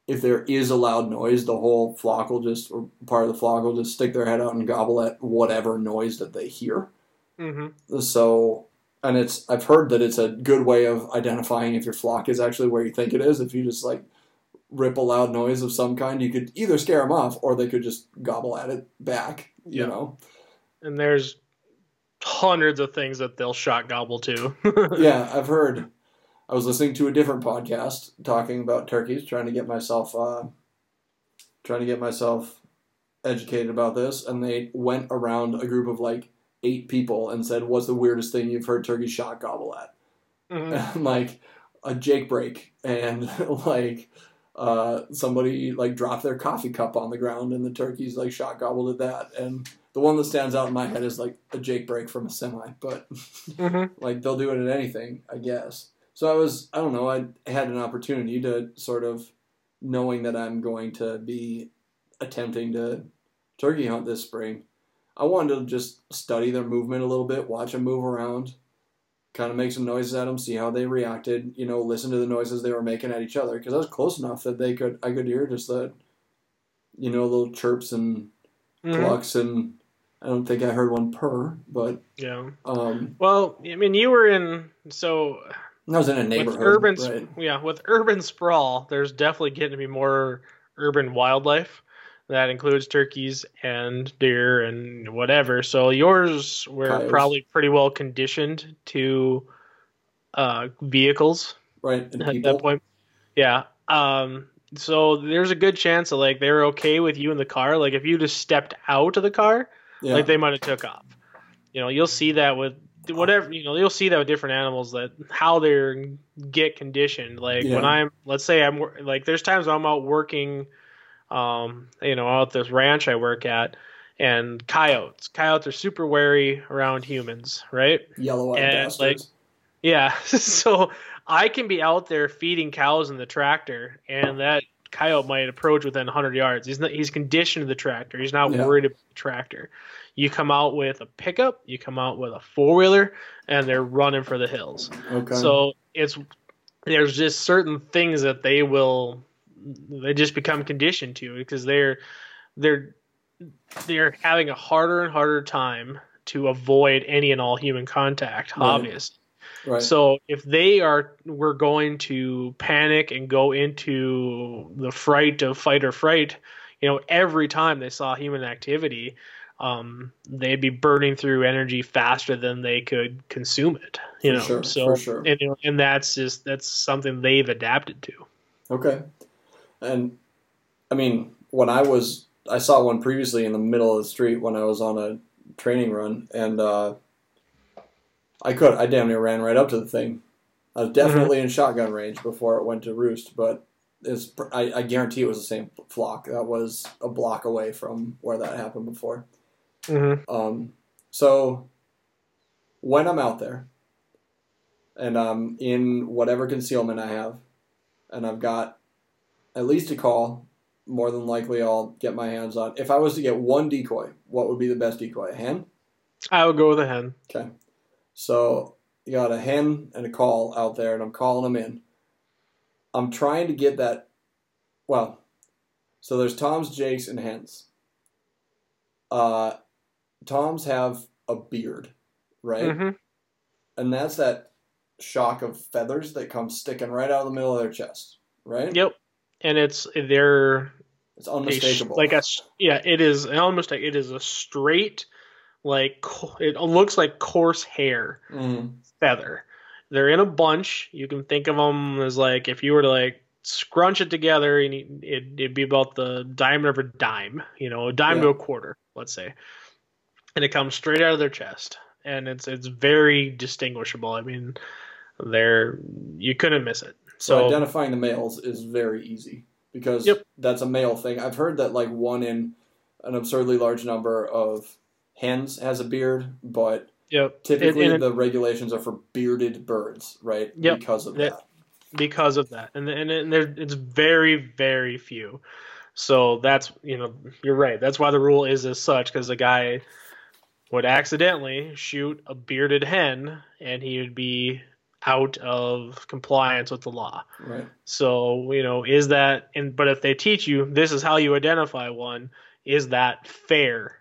if there is a loud noise, the whole flock will just, or part of the flock will just stick their head out and gobble at whatever noise that they hear. Mm-hmm. So, and it's I've heard that it's a good way of identifying if your flock is actually where you think it is. If you just like rip a loud noise of some kind, you could either scare them off or they could just gobble at it back. You Yeah. know, And there's hundreds of things that they'll shock gobble to. yeah, I've heard. I was listening to a different podcast talking about turkeys, trying to get myself, uh, trying to get myself educated about this, and they went around a group of like eight people and said, "What's the weirdest thing you've heard turkeys shock gobble at?" Mhm. like a Jake brake and like uh, somebody like dropped their coffee cup on the ground and the turkeys like shock gobbled at that and the one that stands out in my head is like a Jake brake from a semi but Mhm. like they'll do it at anything I guess so I was I don't know I had an opportunity to sort of knowing that I'm going to be attempting to turkey hunt this spring I wanted to just study their movement a little bit watch them move around kind of make some noises at them, see how they reacted. You know, listen to the noises they were making at each other because I was close enough that they could I could hear just the, you know, little chirps and Mhm. clucks and I don't think I heard one purr, but Yeah. um, Well, I mean, you were in so I was in a with neighborhood. urban, right? yeah, with urban sprawl. There's definitely getting to be more urban wildlife. That includes turkeys and deer and whatever. So yours were Coyotes. probably pretty well conditioned to uh, vehicles right, and at people. that point. Yeah. Um, so there's a good chance that like they were okay with you in the car. Like if you just stepped out of the car, Yeah, like they might have took off. You know, you'll see that with whatever you know, you'll see that with different animals that how they get conditioned. Like Yeah. when I'm, let's say I'm like, there's times I'm out working, um, you know, out this ranch I work at, and coyotes. Coyotes are super wary around humans, right? yellow-eyed and, bastards. Yeah. so I can be out there feeding cows in the tractor, and that coyote might approach within 100 yards. He's not, he's conditioned to the tractor. He's not Yeah. worried about the tractor. You come out with a pickup, you come out with a four wheeler, and they're running for the hills. okay. So it's there's just certain things that they will they just become conditioned to because they're they're they're having a harder and harder time to avoid any and all human contact. Right. Obvious. right. So if they are were going to panic and go into the fright of fight or fright, you know, every time they saw human activity, um, they'd be burning through energy faster than they could consume it. You For know, sure, so sure. and and that's just that's something they've adapted to. Okay. And I mean, when I was, I saw one previously in the middle of the street when I was on a training run, and uh, I could, I damn near ran right up to the thing. I was definitely in shotgun range before it went to roost, but it's, I, I guarantee it was the same flock. That was a block away from where that happened before. Mm-hmm. Um, so when I'm out there and I'm in whatever concealment I have, and I've got at least a call, more than likely I'll get my hands on. If I was to get one decoy, what would be the best decoy? A hen? I would go with a hen. Okay. So you got a hen and a call out there, and I'm calling them in. I'm trying to get that. Well, so there's Toms, Jakes, and hens. Uh, Toms have a beard, right? Mm-hmm. And that's that shock of feathers that comes sticking right out of the middle of their chest, right? Yep. And it's they're It's a unmistakable. like a yeah, it is almost like it is a straight like co- it looks like coarse hair. Mhm. feather. They're in a bunch. You can think of them as like if you were to like scrunch it together, and it, it'd be about the diameter of a dime, you know, a dime to a quarter, let's say, and it comes straight out of their chest, and it's it's very distinguishable. I mean, they're you couldn't miss it. So, So identifying the males is very easy because Yep. that's a male thing. I've heard that like one in an absurdly large number of hens has a beard, but yep, typically and it- the regulations are for bearded birds, right? Yep. Because of that. because of that, and and, and there, it's very very few. So that's you know you're right. That's why the rule is as such because the guy would accidentally shoot a bearded hen and he would be out of compliance with the law. Right. So you know is that and but if they teach you this is how you identify one, is that fair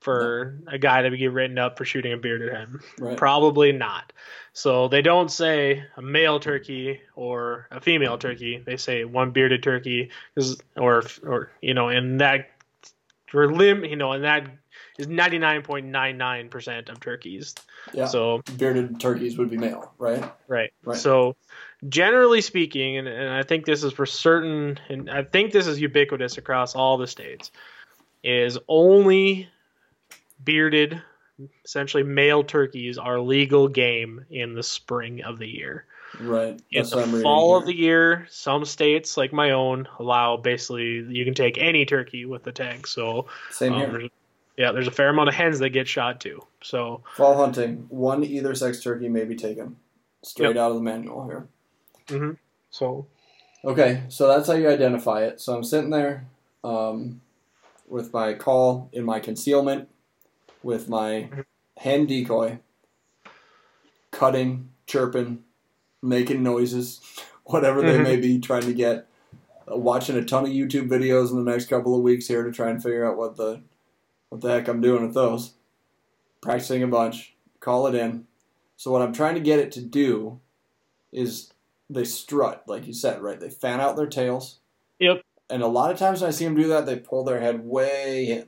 for a guy to get written up for shooting a bearded hen? Right. Probably not. So they don't say a male turkey or a female turkey. They say one bearded turkey is or or you know, and that for lim you know, and that is ninety nine point nine nine percent of turkeys. Yeah. So Bearded turkeys would be male, right? right. Right. So generally speaking, and, and I think this is for certain and I think this is ubiquitous across all the states, is only bearded essentially male turkeys are legal game in the spring of the year. Right. In That's the fall of the year, some states like my own allow basically you can take any turkey with the tag. So Same um, here. Yeah, there's a fair amount of hens that get shot too. So Fall hunting, one either sex turkey may be taken. Straight Yep. out of the manual here. Mm-hmm. so Okay, so that's how you identify it. So I'm sitting there um, with my call in my concealment, with my hen decoy, cutting, chirping, making noises, whatever they Mhm. may be, trying to get. Uh, watching a ton of YouTube videos in the next couple of weeks here to try and figure out what the what the heck I'm doing with those. Practicing a bunch, call it in. So what I'm trying to get it to do is they strut, like you said, right? They fan out their tails. Yep. And a lot of times when I see them do that, they pull their head way in.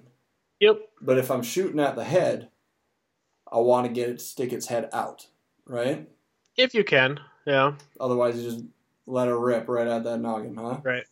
yep, But if I'm shooting at the head, I want to get it to stick its head out, right? if you can, yeah, Otherwise, you just let her rip right at that noggin, huh? right.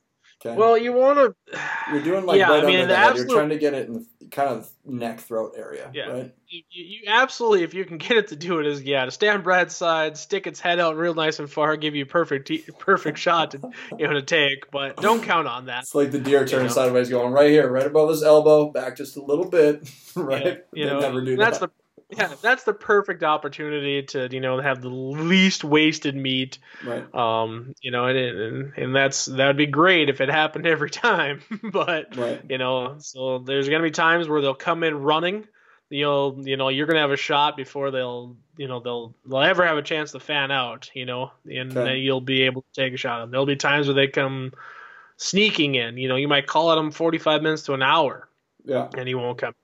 Okay. Well, you want to. you're doing like yeah, right I mean, under the absolute You're trying to get it in kind of neck throat area, Yeah. right? You, you absolutely, if you can get it to do it, is yeah, to stay on broadside, stick its head out real nice and far, give you perfect, perfect shot to you know to take, but don't count on that. It's like the deer turning know. sideways, going right here, right above his elbow, back just a little bit, right? Yeah, you They know, never do that's that. the yeah, that's the perfect opportunity to you know have the least wasted meat. right, Um, you know, and and, and that's that would be great if it happened every time, but right, you know, so there's gonna be times where they'll come in running. You know, you know, you're gonna have a shot before they'll, you know, they'll they'll ever have a chance to fan out. You know, and Okay. then you'll be able to take a shot. There'll be times where they come sneaking in. You know, you might call at them 45 minutes to an hour, yeah, and he won't come.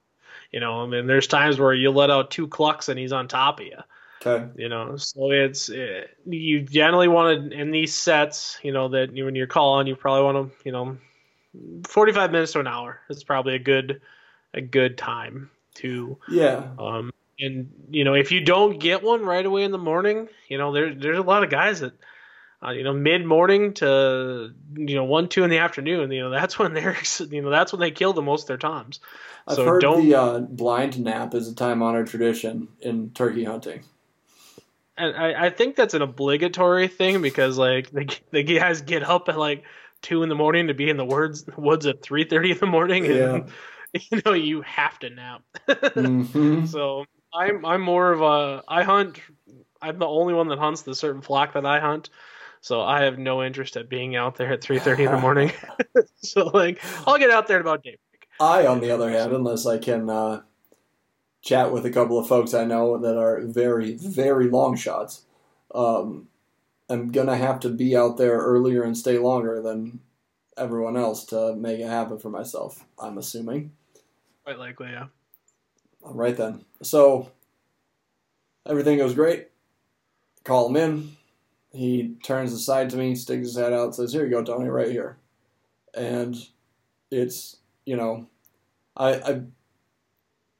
You know, I mean, there's times where you let out two clucks and he's on top of you. okay, You know, so it's eh, you generally want to in these sets. You know that when you're calling, you probably want to, you know, 45 minutes to an hour is probably a good a good time to yeah, um and you know if you don't get one right away in the morning you know there there's a lot of guys that uh, you know mid morning to you know one two in the afternoon you know that's when they're you know that's when they kill the most of their times I've so heard don't the uh, blind nap is a time honored tradition in turkey hunting. and I, I think that's an obligatory thing because like the, the guys get up at like two in the morning to be in the woods woods at three thirty in the morning and you know you have to nap hmm So I'm I'm more of a I hunt. I'm the only one that hunts the certain flock that I hunt. So I have no interest at being out there at 3:30 in the morning. so like I'll get out there at about daybreak. I, on the other hand, unless I can uh, chat with a couple of folks I know that are very, very long shots, um, I'm gonna have to be out there earlier and stay longer than everyone else to make it happen for myself. I'm assuming. Quite likely, yeah. All right then. So everything goes great. Call them in. He turns aside to me, sticks his head out, says, "Here you go, Tony, right here." And it's you know, I I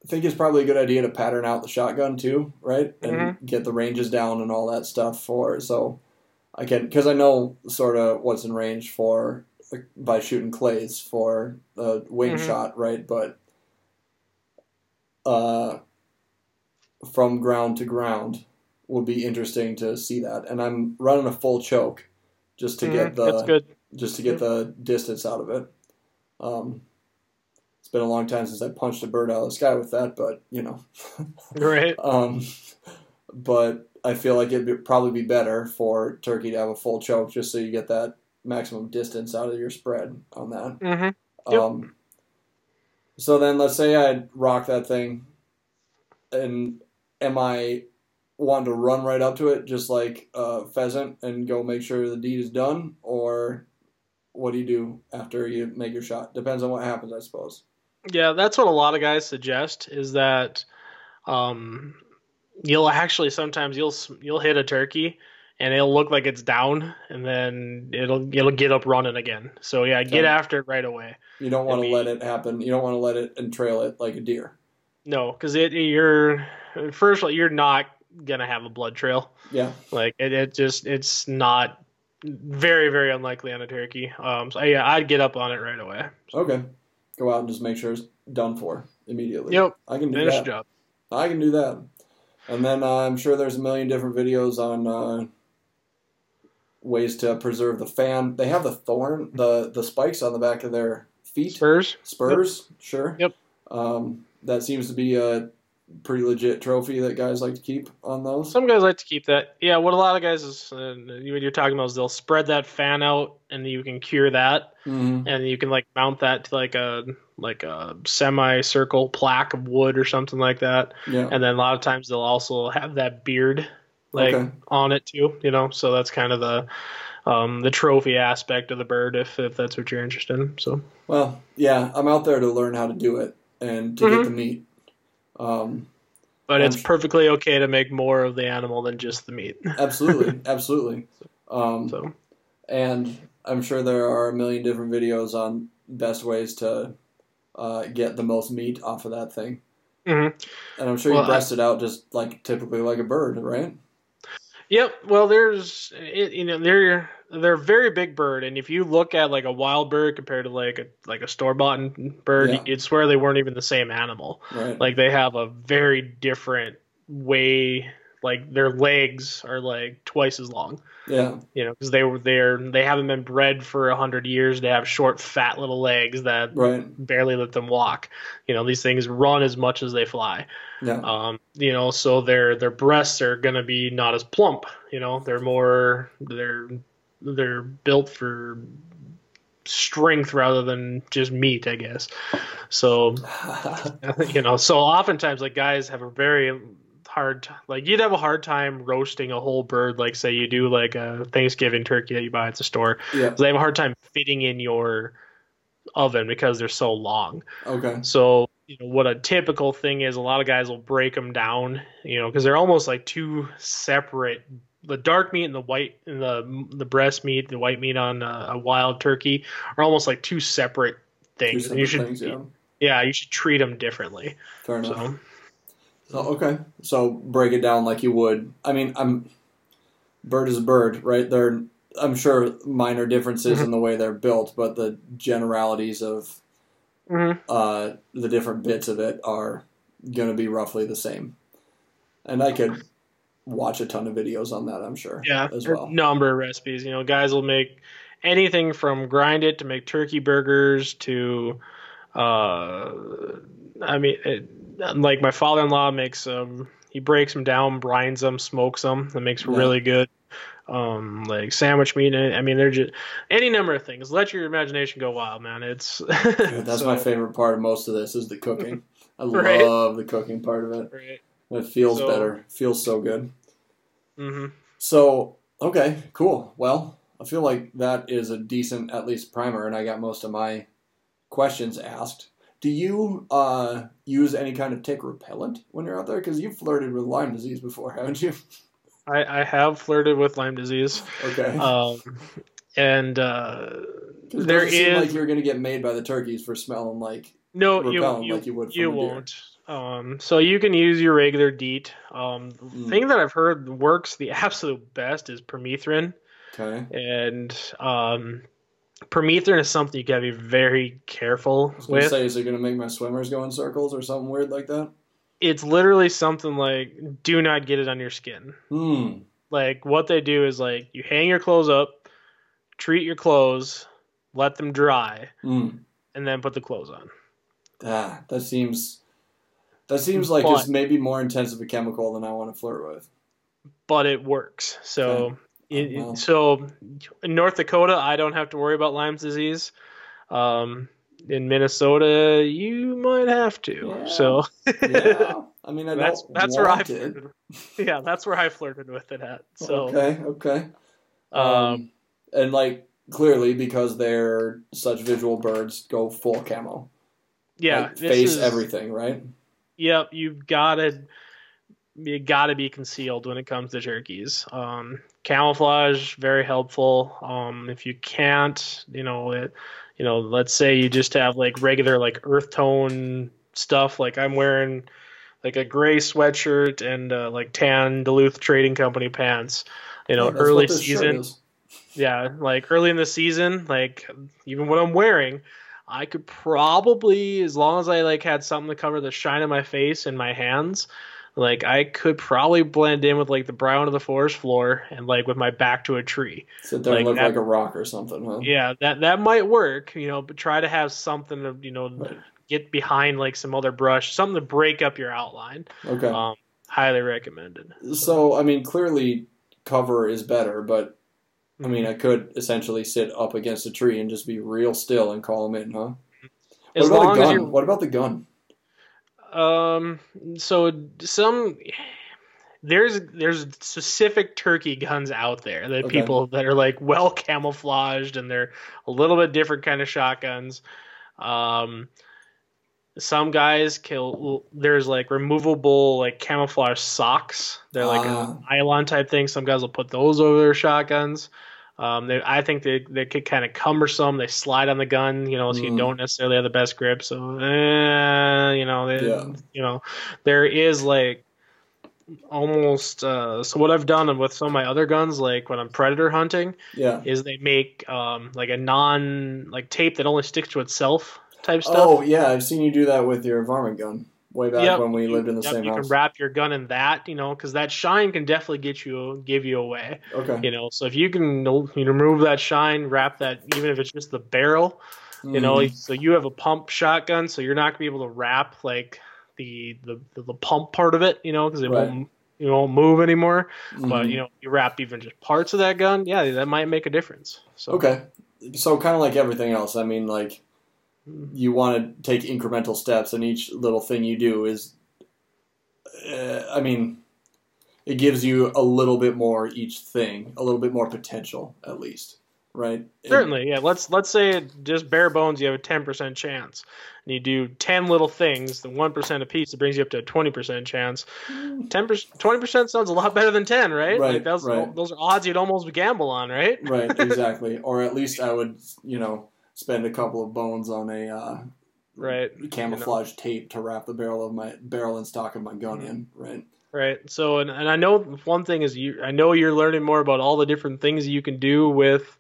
think it's probably a good idea to pattern out the shotgun too, right? And get the ranges down and all that stuff for so I can because I know sort of what's in range for by shooting clays for the wing Mhm. shot, right? But uh, from ground to ground would be interesting to see that. And I'm running a full choke just to get Mhm, the just to get the distance out of it. Um, it's been a long time since I punched a bird out of the sky with that, but you know. Right. um, but I feel like it'd be, probably be better for turkey to have a full choke just so you get that maximum distance out of your spread on that. Mhm. Yep. Um, so then let's say I rock that thing, and am I wanting to run right up to it just like a pheasant and go make sure the deed is done, or what do you do after you make your shot? Depends on what happens, I suppose. Yeah, that's what a lot of guys suggest is that um, you'll actually sometimes you'll you'll hit a turkey and it'll look like it's down and then it'll it'll get up running again. So yeah, get after it right away. You don't want to let it happen. You don't want to let it entrail it like a deer. No, because it you're first of all you're not gonna have a blood trail. Yeah. Like it, it just it's not very very unlikely on a turkey. Um, so yeah, I'd get up on it right away. Okay. Go out and just make sure it's done for immediately. Yep, I can do finish that. job. I can do that. And then uh, I'm sure there's a million different videos on uh, ways to preserve the fan. They have the thorn, the the spikes on the back of their feet. Spurs. Spurs, sure. Yep. Um, that seems to be a pretty legit trophy that guys like to keep on those. Some guys like to keep that. Yeah, what a lot of guys is uh, what you're talking about is they'll spread that fan out and you can cure that hmm and you can like mount that to like a like a semi-circle plaque of wood or something like that. Yeah. And then a lot of times they'll also have that beard like Okay. on it too, you know. So that's kind of the um, the trophy aspect of the bird if if that's what you're interested in. So Well, yeah, I'm out there to learn how to do it and to Mhm. get the meat. Um, but it's perfectly okay to make more of the animal than just the meat. absolutely, absolutely. Um, So and I'm sure there are a million different videos on best ways to uh, get the most meat off of that thing. Mm-hmm. And I'm sure Well, you I- breast it out just like typically like a bird, right? Yep. Well, there's it, you know they're they're a very big bird, and if you look at like a wild bird compared to like a like a store bought bird, Yeah. you'd swear they weren't even the same animal. Right. Like they have a very different way. Like their legs are like twice as long. yeah. You know, because they were there. They haven't been bred for a hundred years. They have short, fat little legs that Right. barely let them walk. You know, these things run as much as they fly. Yeah. Um, you know, so their their breasts are gonna be not as plump. You know, they're more they're they're built for strength rather than just meat, I guess. So you know, so oftentimes like guys have a very hard like you'd have a hard time roasting a whole bird like say you do like a Thanksgiving turkey that you buy at the store. yeah. They have a hard time fitting in your oven because they're so long. Okay. So, you know, what a typical thing is, a lot of guys will break them down, you know, because they're almost like two separate. The dark meat and the white, and the the breast meat, the white meat on a, a wild turkey are almost like two separate Two things. separate and you should, things, yeah. yeah, you should treat them differently. Fair enough. So, So okay, so break it down like you would. I mean, I'm bird is a bird, right? There, I'm sure minor differences in the way they're built, but the generalities of mhm. uh, the different bits of it are going to be roughly the same. And I could watch a ton of videos on that. I'm sure. yeah, as well. number of recipes. You know, guys will make anything from grind it to make turkey burgers to, uh, I mean, it, like my father-in-law makes um, he breaks them down, brines them, smokes them. That makes Yeah. really good. Um, like sandwich meat. I mean, they're just any number of things. Let your imagination go wild, man. It's Dude, that's so- my favorite part of most of this is the cooking. I Right. love the cooking part of it. Right. It feels So- better. Feels so good. Hmm So, okay, cool. Well, I feel like that is a decent, at least, primer, and I got most of my questions asked. Do you uh, use any kind of tick repellent when you're out there? Because you've flirted with Lyme disease before, haven't you? I, I have flirted with Lyme disease. Okay. Um, and uh, there seem like you're going to get made by the turkeys for smelling like. No, you repellent you, like you would you won't. Um, so you can use your regular DEET. Um, the Mm. thing that I've heard works the absolute best is permethrin, Okay. and um, permethrin is something you gotta be very careful I was with. say, is it going to make my swimmers go in circles or something weird like that? It's literally something like do not get it on your skin. Hmm. Like what they do is like you hang your clothes up, treat your clothes, let them dry, Hmm. and then put the clothes on. Ah, that seems. That seems like But- it's maybe more intense of a chemical than I want to flirt with. but it works. So, Okay. it- Oh, so in North Dakota, I don't have to worry about Lyme's disease. Um, in Minnesota, you might have to. Yeah. So yeah. I mean, I that's that's where I flirted. Yeah, that's where I flirted with it at. So okay, okay. um, and like clearly because they're such visual birds, go full camo. yeah, like, face is- everything, right? Yep, you've got to you got to be concealed when it comes to turkeys. Um, camouflage very helpful. Um, if you can't, you know, it, you know, let's say you just have like regular like earth tone stuff. Like I'm wearing like a gray sweatshirt and uh, like tan Duluth Trading Company pants. You know, Yeah, early what this shirt season. Yeah, like early in the season, like even what I'm wearing, I could probably, as long as I like had something to cover the shine of my face and my hands, like I could probably blend in with like the brown of the forest floor and like with my back to a tree. Sit there and like look that- like a rock or something, huh? Yeah, that that might work, you know, but try to have something to, you know, Right. get behind like some other brush, something to break up your outline. Okay. Um, highly recommended. so I mean, clearly cover is better, but I mean, I could essentially sit up against a tree and just be real still and call them in, huh? as what about long a as gun? What about the gun? Um. So some there's there's specific turkey guns out there that Okay. people that are like well camouflaged and they're a little bit different kind of shotguns. Um. Some guys kill. There's like removable like camouflage socks. They're like a nylon type thing. Some guys will put those over their shotguns. Um, they, I think they they get kind of cumbersome. They slide on the gun, you know, so you Mm. don't necessarily have the best grip. So, eh, you know, they, Yeah. you know, there is like almost. Uh, so what I've done with some of my other guns, like when I'm predator hunting, Yeah. is they make um, like a non like tape that only sticks to itself type stuff. Oh yeah, I've seen you do that with your varmint gun way back Yep, when we you- lived in the yep, same you house. can wrap your gun in that, you know, because that shine can definitely get you give you away. okay. You know, so if you can you know, remove that shine, wrap that, even if it's just the barrel, you know, Mhm. so you have a pump shotgun, so you're not gonna be able to wrap like the the, the, pump part of it, you know, because it Right. won't you won't move anymore. But Mhm. you know, you wrap even just parts of that gun, yeah, that might make a difference. So Okay. So kind of like everything else. I mean, like you want to take incremental steps, and each little thing you do is, uh, I mean, it gives you a little bit more each thing, a little bit more potential, at least, right? Certainly, yeah. Let's let's say just bare bones, you have a ten percent chance, and you do ten little things, the one percent a piece, it brings you up to a twenty percent chance. Ten percent, twenty percent sounds a lot better than ten, right? Right, like those, right. those are odds you'd almost gamble on, right? right. Exactly. or at least I would, you know, spend a couple of bones on a uh, Right. camouflage tape to wrap the barrel of my barrel and stock of my gun in. Right. Right. So, and, and I know one thing is you. I know you're learning more about all the different things you can do with,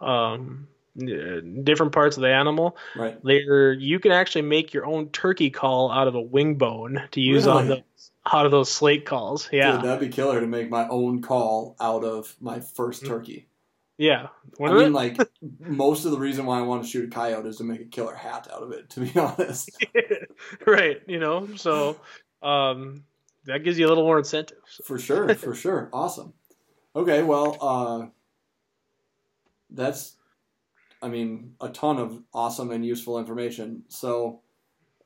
um, uh, different parts of the animal. Right. There, you can actually make your own turkey call out of a wing bone to use on those out of those slate calls. Yeah. Dude, that'd be killer to make my own call out of my first turkey. Yeah. I mean, like most of the reason why I want to shoot a coyote is to make a killer hat out of it. To be honest, right. You know. So, um, that gives you a little more incentive. So, for sure, for sure, awesome. Okay, well, uh, that's, I mean, a ton of awesome and useful information. So,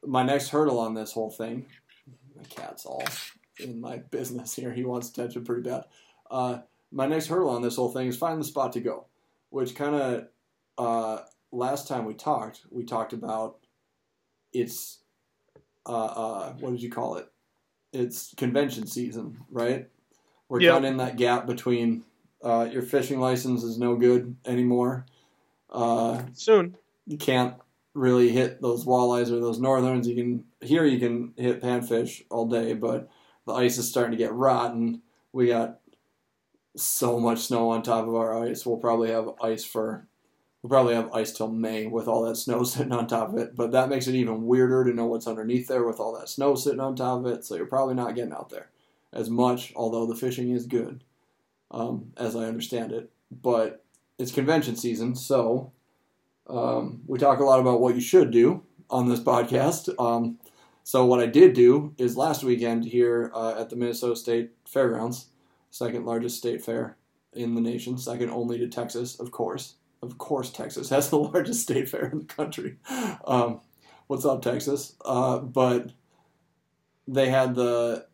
my next hurdle on this whole thing, my cat's all in my business here. He wants attention pretty bad. Uh, my next hurdle on this whole thing is find the spot to go, which kind of uh, last time we talked, we talked about it's uh, uh, what did you call it? It's convention season, right? We're Yep. kind of in that gap between uh, your fishing license is no good anymore. Uh, soon. you can't really hit those walleyes or those northerns. You can here you can hit panfish all day, but the ice is starting to get rotten. We got so much snow on top of our ice. We'll probably have ice for we'll probably have ice till May with all that snow sitting on top of it. But that makes it even weirder to know what's underneath there with all that snow sitting on top of it. So you're probably not getting out there as much, although the fishing is good, um, as I understand it. But it's convention season, so um, we talk a lot about what you should do on this podcast. Um, so what I did do is last weekend here uh, at the Minnesota State Fairgrounds, second largest state fair in the nation, second only to Texas, of course. of course, Texas has the largest state fair in the country. Um, what's up, Texas? Uh, but they had the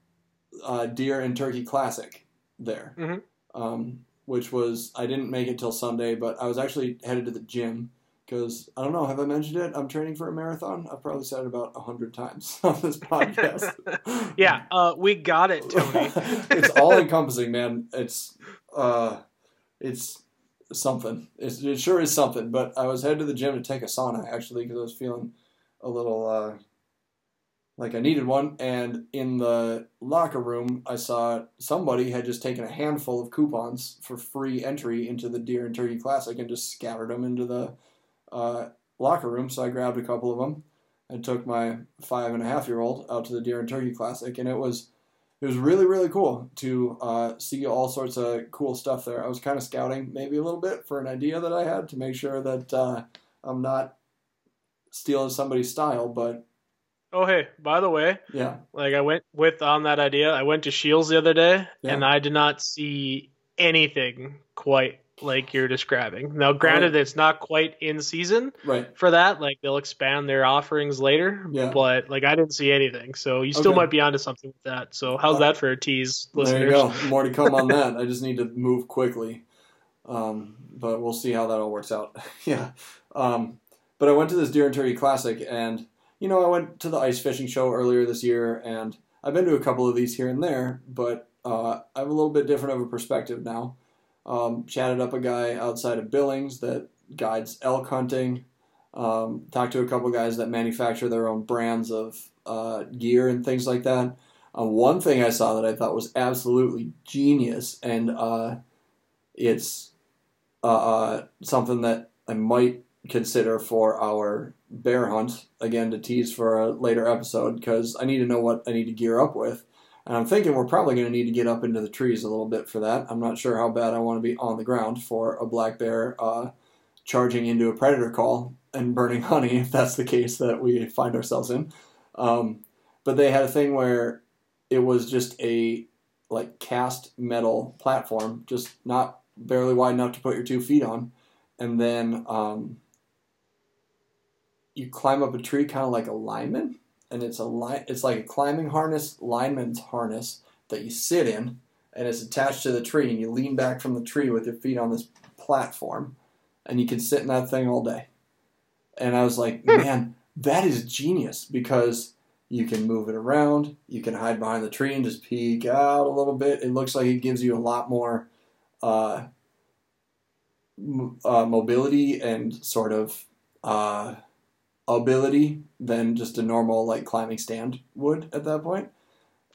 uh, Deer and Turkey Classic there, Mhm. um, which was I didn't make it till Sunday, but I was actually headed to the gym because I don't know. Have I mentioned it? I'm training for a marathon. I've probably said it about a hundred times on this podcast. Yeah, uh, we got it, Tony. it's all encompassing, man. It's uh, it's something. It's, it sure is something. But I was headed to the gym to take a sauna actually because I was feeling a little uh, like I needed one. And in the locker room, I saw somebody had just taken a handful of coupons for free entry into the Deer and Turkey Classic and just scattered them into the uh, locker room. So I grabbed a couple of them and took my five and a half year old out to the Deer and Turkey Classic, and it was it was really really cool to uh, see all sorts of cool stuff there. I was kind of scouting maybe a little bit for an idea that I had to make sure that uh, I'm not stealing somebody's style, but Oh, hey, by the way, yeah, like I went with on that idea. I went to Shields the other day, Yeah. and I did not see anything quite like you're describing. Now, granted, it's not quite in season right. for that. Like they'll expand their offerings later, Yeah. but like I didn't see anything. So you still Okay. might be onto something with that. So how's that for a tease, listeners? There you go. More to come on that. I just need to move quickly. Um, but we'll see how that all works out. yeah. Um, but I went to this Deer and Turkey Classic, and, you know, I went to the ice fishing show earlier this year, and I've been to a couple of these here and there, but uh, I have a little bit different of a perspective now. Um, chatted up a guy outside of Billings that guides elk hunting. Um, talked to a couple guys that manufacture their own brands of uh, gear and things like that. Uh, one thing I saw that I thought was absolutely genius, and uh, it's uh, uh, something that I might consider for our bear hunt again to tease for a later episode because I need to know what I need to gear up with. And I'm thinking we're probably going to need to get up into the trees a little bit for that. I'm not sure how bad I want to be on the ground for a black bear uh, charging into a predator call and burning honey, if that's the case that we find ourselves in. Um, but they had a thing where it was just a like cast metal platform, just not barely wide enough to put your two feet on, and then um, you climb up a tree kind of like a lineman, and it's a line. It's like a climbing harness, lineman's harness that you sit in, and it's attached to the tree, and you lean back from the tree with your feet on this platform, and you can sit in that thing all day. And I was like, man, that is genius because you can move it around. You can hide behind the tree and just peek out a little bit. It looks like it gives you a lot more uh, uh, mobility and sort of uh, ability than just a normal like climbing stand would at that point.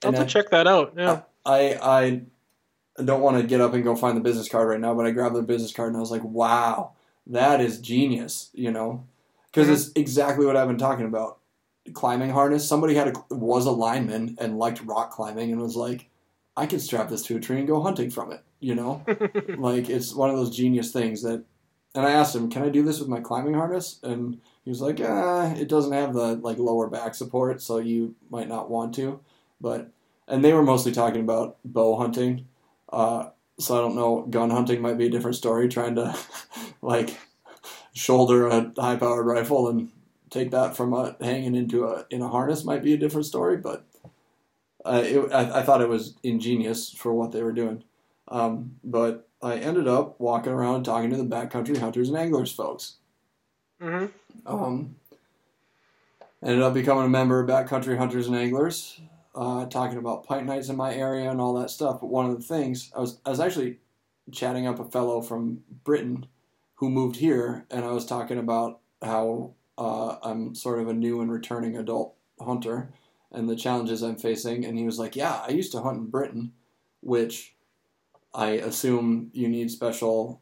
I'll have I- to check that out. Yeah. I I don't want to get up and go find the business card right now, but I grabbed the business card and I was like, wow, that is genius, you know, because it's mm-hmm. exactly what I've been talking about. Climbing harness. Somebody had a was a lineman and liked rock climbing and was like, I can strap this to a tree and go hunting from it, you know, like it's one of those genius things that. And I asked him, "Can I do this with my climbing harness?" And he was like, "Ah, it doesn't have the like lower back support, so you might not want to." But and they were mostly talking about bow hunting. Uh, so I don't know. Gun hunting might be a different story. Trying to like shoulder a high powered rifle and take that from a hanging into a in a harness might be a different story. But uh, it, I, I thought it was ingenious for what they were doing. Um, but I ended up walking around talking to the backcountry hunters and anglers folks. hmm Um, ended up becoming a member of Backcountry Hunters and Anglers, uh, talking about pint nights in my area and all that stuff. But one of the things I was I was actually chatting up a fellow from Britain who moved here, and I was talking about how uh, I'm sort of a new and returning adult hunter and the challenges I'm facing. And he was like, "Yeah, I used to hunt in Britain, which I assume you need special."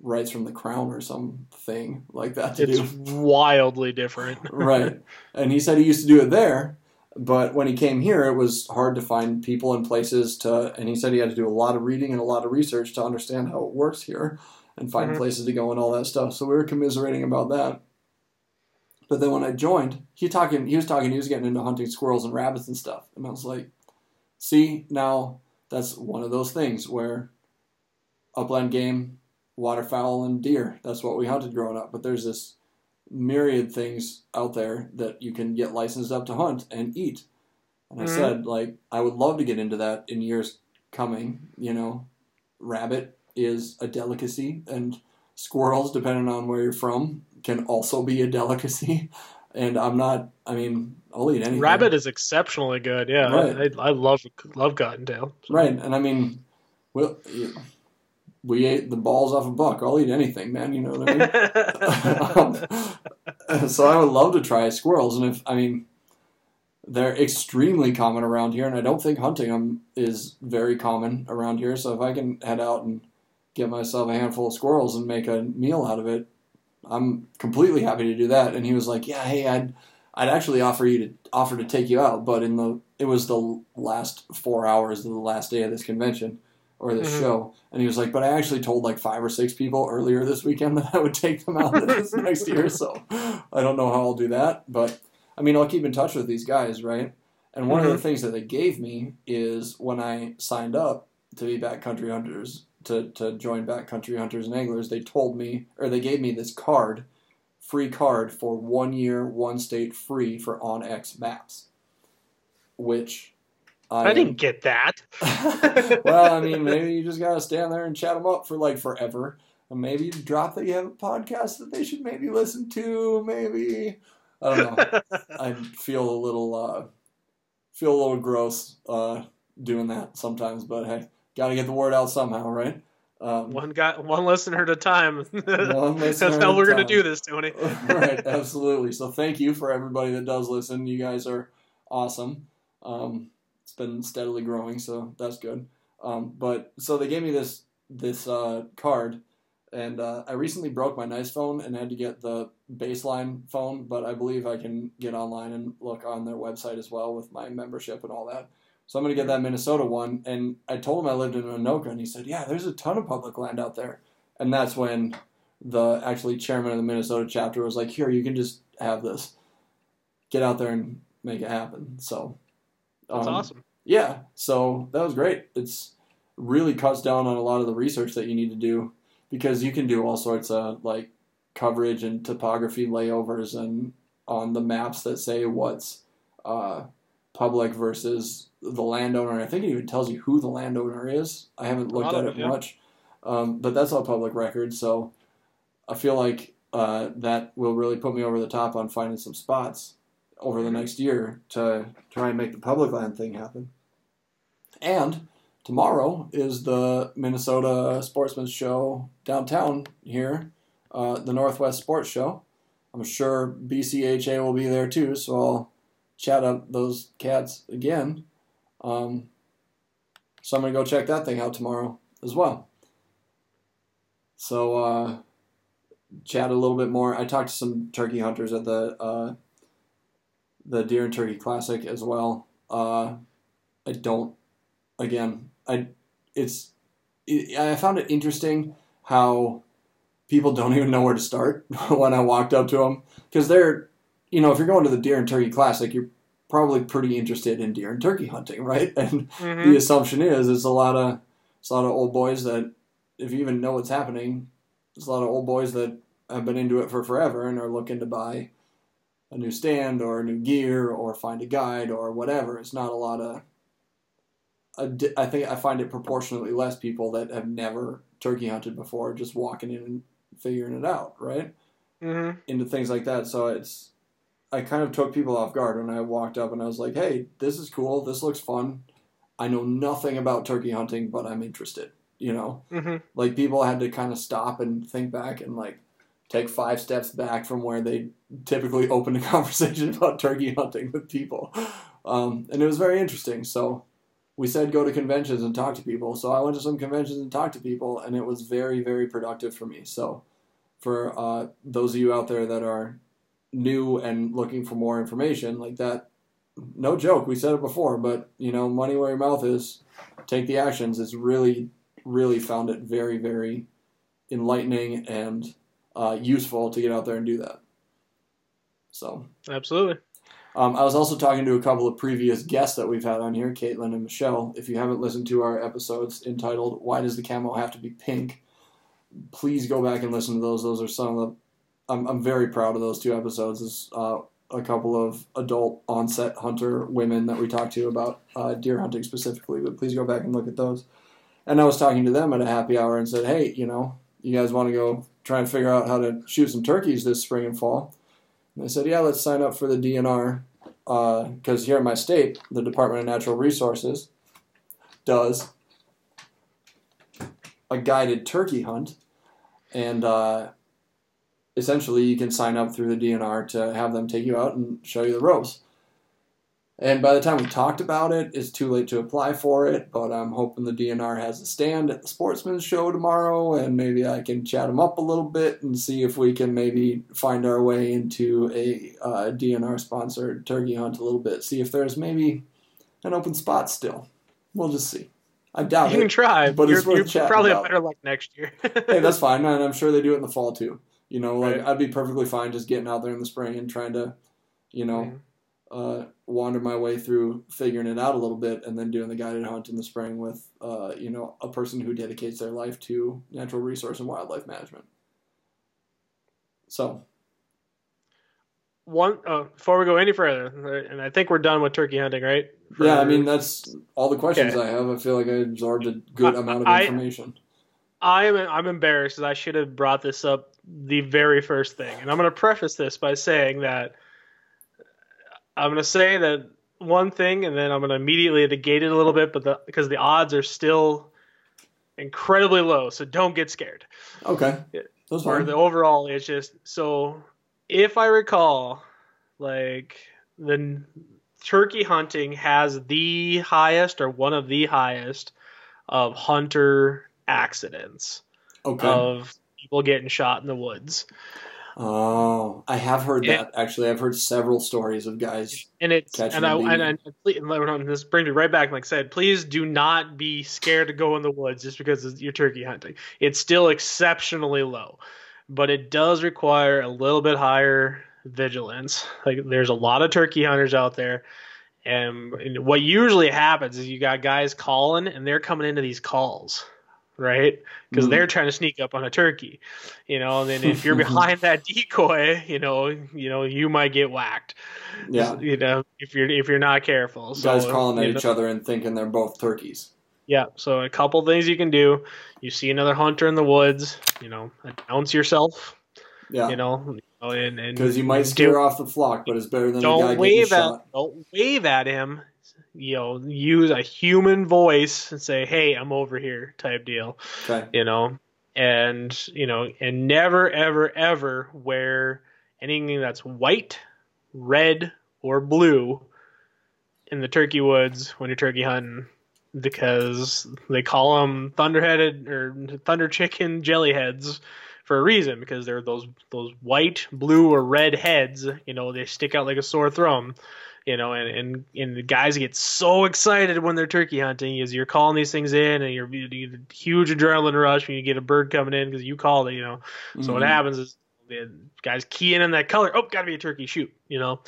Rights from the crown or something like that to It's do wildly different. right. And he said he used to do it there, but when he came here, it was hard to find people and places to. And he said he had to do a lot of reading and a lot of research to understand how it works here and find Mhm. places to go and all that stuff. So we were commiserating about that. But then when I joined, he talking. He was talking. He was getting into hunting squirrels and rabbits and stuff, and I was like, "See, now that's one of those things where upland game waterfowl and deer. That's what we hunted growing up. But there's this myriad things out there that you can get licensed up to hunt and eat. And I Mhm. said, like, I would love to get into that in years coming. You know, rabbit is a delicacy, and squirrels, depending on where you're from, can also be a delicacy. And I'm not. I mean, I'll eat anything. Rabbit is exceptionally good. Yeah, Right. I, I love love cottontail. So- Right, and I mean, well, we ate the balls off a buck. I'll eat anything, man. You know what I mean? um, so I would love to try squirrels, and if I mean, they're extremely common around here, and I don't think hunting them is very common around here. So if I can head out and get myself a handful of squirrels and make a meal out of it, I'm completely happy to do that. And he was like, "Yeah, hey, I'd I'd actually offer you to offer to take you out, but in the it was the last four hours of the last day of this convention or this Mhm. show, and he was like, but I actually told like five or six people earlier this weekend that I would take them out this next year, so I don't know how I'll do that, but I mean I'll keep in touch with these guys, right? And one of the things that they gave me is when I signed up to be backcountry hunters to to join backcountry hunters and anglers, they told me or they gave me this card free card for one year, one state free for OnX maps, which I, I didn't get that. well, I mean, maybe you just gotta stand there and chat them up for like forever, and maybe you drop that you have a podcast that they should maybe listen to. Maybe I don't know. I feel a little uh, feel a little gross uh, doing that sometimes, but hey, gotta get the word out somehow, right? Um, one guy, one listener at a time. That's how we're a gonna do this, Tony. right, absolutely. So thank you for everybody that does listen. You guys are awesome. Um, been steadily growing, so that's good. Um, but so they gave me this this uh, card, and uh, I recently broke my nice phone and had to get the baseline phone. But I believe I can get online and look on their website as well with my membership and all that. So I'm gonna get that Minnesota one. And I told him I lived in Anoka, and he said, "Yeah, there's a ton of public land out there." And that's when the actually chairman of the Minnesota chapter was like, "Here, you can just have this. Get out there and make it happen." So That's um, awesome. Yeah, so that was great. It's really cuts down on a lot of the research that you need to do because you can do all sorts of like coverage and topography layovers and on the maps that say what's uh, public versus the landowner. I think it even tells you who the landowner is. I haven't looked at it yeah. much, um, but that's all public record. So I feel like uh, that will really put me over the top on finding some spots over the next year to try and make the public land thing happen. And tomorrow is the Minnesota Sportsman's Show downtown here, uh, the Northwest Sports Show. I'm sure BCHA will be there too, so I'll chat up those cats again. Um, so I'm gonna go check that thing out tomorrow as well. So uh, chat a little bit more. I talked to some turkey hunters at the uh, the Deer and Turkey Classic as well. Uh, I don't. Again, I it's it, I found it interesting how people don't even know where to start when I walked up to them because they're you know if you're going to the Deer and Turkey Classic, you're probably pretty interested in deer and turkey hunting, right? And Mhm. the assumption is it's a lot of it's a lot of old boys that if you even know what's happening, there's a lot of old boys that have been into it for forever and are looking to buy a new stand or new gear or find a guide or whatever. It's not a lot of I think I find it proportionately less people that have never turkey hunted before just walking in and figuring it out, right? Mhm. into things like that. So it's I kind of took people off guard when I walked up and I was like, "Hey, this is cool. This looks fun. I know nothing about turkey hunting, but I'm interested." You know, Mhm. like people had to kind of stop and think back and like take five steps back from where they typically open a conversation about turkey hunting with people, um, and it was very interesting. So we said go to conventions and talk to people. So I went to some conventions and talked to people, and it was very, very productive for me. So for uh, those of you out there that are new and looking for more information like that no joke we said it before but you know money where your mouth is take the actions it's really really found it very very enlightening and uh, useful to get out there and do that so Absolutely. Um, I was also talking to a couple of previous guests that we've had on here, Caitlin and Michelle. If you haven't listened to our episodes entitled "Why Does the Camo Have to Be Pink," please go back and listen to those. Those are some of the. I'm I'm very proud of those two episodes. Is uh, a couple of adult onset hunter women that we talked to about uh, deer hunting specifically. But please go back and look at those. And I was talking to them at a happy hour and said, hey, you know, you guys want to go try and figure out how to shoot some turkeys this spring and fall? And they said, yeah, let's sign up for the DNR because here in my state, the Department of Natural Resources does a guided turkey hunt, and uh, essentially you can sign up through the DNR to have them take you out and show you the ropes. And by the time we talked about it, it's too late to apply for it. But I'm hoping the DNR has a stand at the Sportsman's Show tomorrow, and maybe I can chat them up a little bit and see if we can maybe find our way into a uh, DNR sponsored turkey hunt a little bit. See if there's maybe an open spot still. We'll just see. I doubt it. You can try, but but it's you're, worth you're probably about. better luck next year. hey, that's fine, and I'm sure they do it in the fall too. You know, like Right. I'd be perfectly fine just getting out there in the spring and trying to, you know, uh, wander my way through figuring it out a little bit, and then doing the guided hunt in the spring with, uh, you know, a person who dedicates their life to natural resource and wildlife management. So, One uh, before we go any further, and I think we're done with turkey hunting, right? For- yeah, I mean that's all the questions Okay. I have. I feel like I absorbed a good I- amount of I- information. I am I'm embarrassed because I should have brought this up the very first thing, and I'm going to preface this by saying that I'm going to say that one thing, and then I'm going to immediately negate it a little bit, but the, because the odds are still incredibly low, so don't get scared. Okay, that's Or the overall it's just so. If I recall, like the turkey hunting has the highest or one of the highest of hunter accidents Okay. of people getting shot in the woods. Oh, I have heard Yeah. that. Actually, I've heard several stories of guys. And it's Catching and I and and, and, and this brings me right back. Like I said, please do not be scared to go in the woods just because you're turkey hunting. It's still exceptionally low, but it does require a little bit higher vigilance. Like there's a lot of turkey hunters out there. And and what usually happens is you got guys calling and they're coming into these calls, right? Because Mm. they're trying to sneak up on a turkey, you know. And then if you're behind that decoy, you know, you know, you might get whacked Yeah, you know if you're if you're not careful so, guys calling at know, each other and thinking they're both turkeys. yeah so a couple things you can do you see another hunter in the woods you know announce yourself Yeah, you know and because you might do- scare off the flock, but it's better than the guy don't wave at shot. don't wave at him you know use a human voice and say hey i'm over here type deal Okay. you know and you know and never ever ever wear anything that's white red or blue in the turkey woods when you're turkey hunting because they call them thunderheaded or thunder chicken jelly heads for a reason because they're those those white blue or red heads you know they stick out like a sore thumb you know and and, and the guys get so excited when they're turkey hunting is you're calling these things in and you're you get a huge adrenaline rush when you get a bird coming in because you called it you know so what Mhm. happens is the guys key in on that color. Oh, gotta be a turkey. Shoot, you know.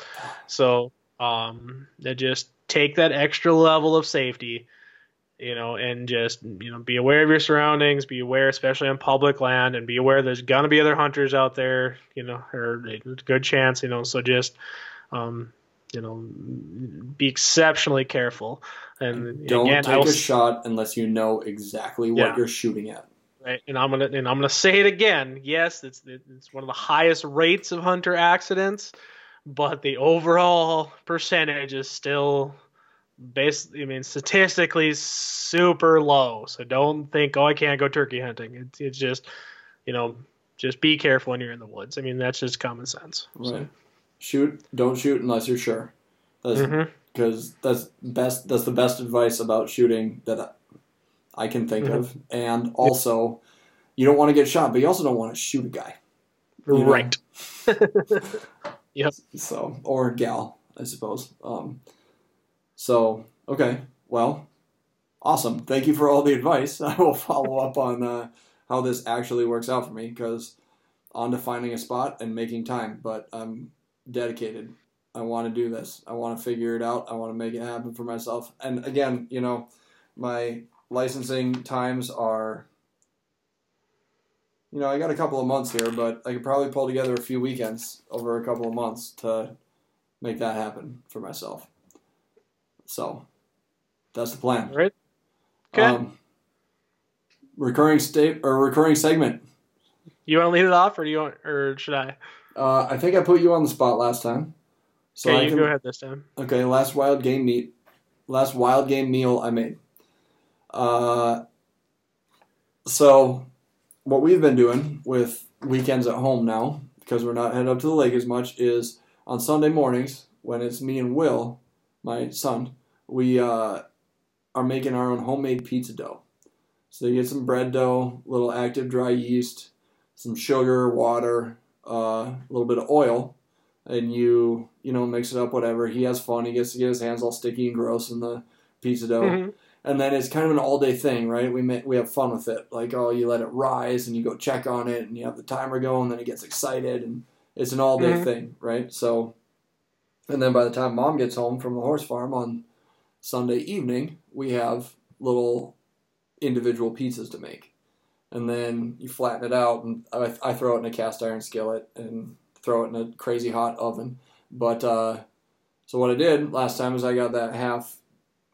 So um, they just take that extra level of safety, you know, and just you know be aware of your surroundings. Be aware, especially on public land, and be aware there's gonna be other hunters out there. You know, or a good chance. You know, so just um, you know, be exceptionally careful. And Don't again, take I will a shot unless you know exactly what Yeah. you're shooting at. Right, and I'm gonna and I'm gonna say it again. Yes, it's it's one of the highest rates of hunter accidents, but the overall percentage is still, basically, I mean, statistically super low. So don't think, oh, I can't go turkey hunting. It's it's just, you know, just be careful when you're in the woods. I mean, that's just common sense. So, Right. Shoot. Don't shoot unless you're sure. That's because that's best. That's the best advice about shooting that I- can think Mhm. of. And also, you don't want to get shot, but you also don't want to shoot a guy. Right. Yep. So or gal, I suppose. Um, so okay, well, awesome. Thank you for all the advice. I will follow up on uh, how this actually works out for me because on to finding a spot and making time. But I'm dedicated. I want to do this. I want to figure it out. I want to make it happen for myself. And again, you know, my licensing times are you know, I got a couple of months here, but I could probably pull together a few weekends over a couple of months to make that happen for myself. So that's the plan. Right. Okay. Um, recurring state or recurring segment. you want to lead it off, or do you want, or should I? Uh, I think I put you on the spot last time. So okay, I you can, go ahead this time. Okay, last wild game meat, last wild game meal I made. Uh, so what we've been doing with weekends at home now, because we're not headed up to the lake as much, is on Sunday mornings when it's me and Will, my son, we uh, are making our own homemade pizza dough. So you get some bread dough, little active dry yeast, some sugar, water, uh, a little bit of oil, and you you know mix it up whatever. He has fun. He gets to get his hands all sticky and gross in the pizza dough Mhm. and then it's kind of an all day thing, right? We make, we have fun with it. Like, oh, you let it rise, and you go check on it, and you have the timer going, and then it gets excited, and it's an all day Mhm. thing, right? So, and then by the time mom gets home from the horse farm on Sunday evening, we have little individual pizzas to make, and then you flatten it out, and I, I throw it in a cast iron skillet and throw it in a crazy hot oven. But uh, so what I did last time is I got that half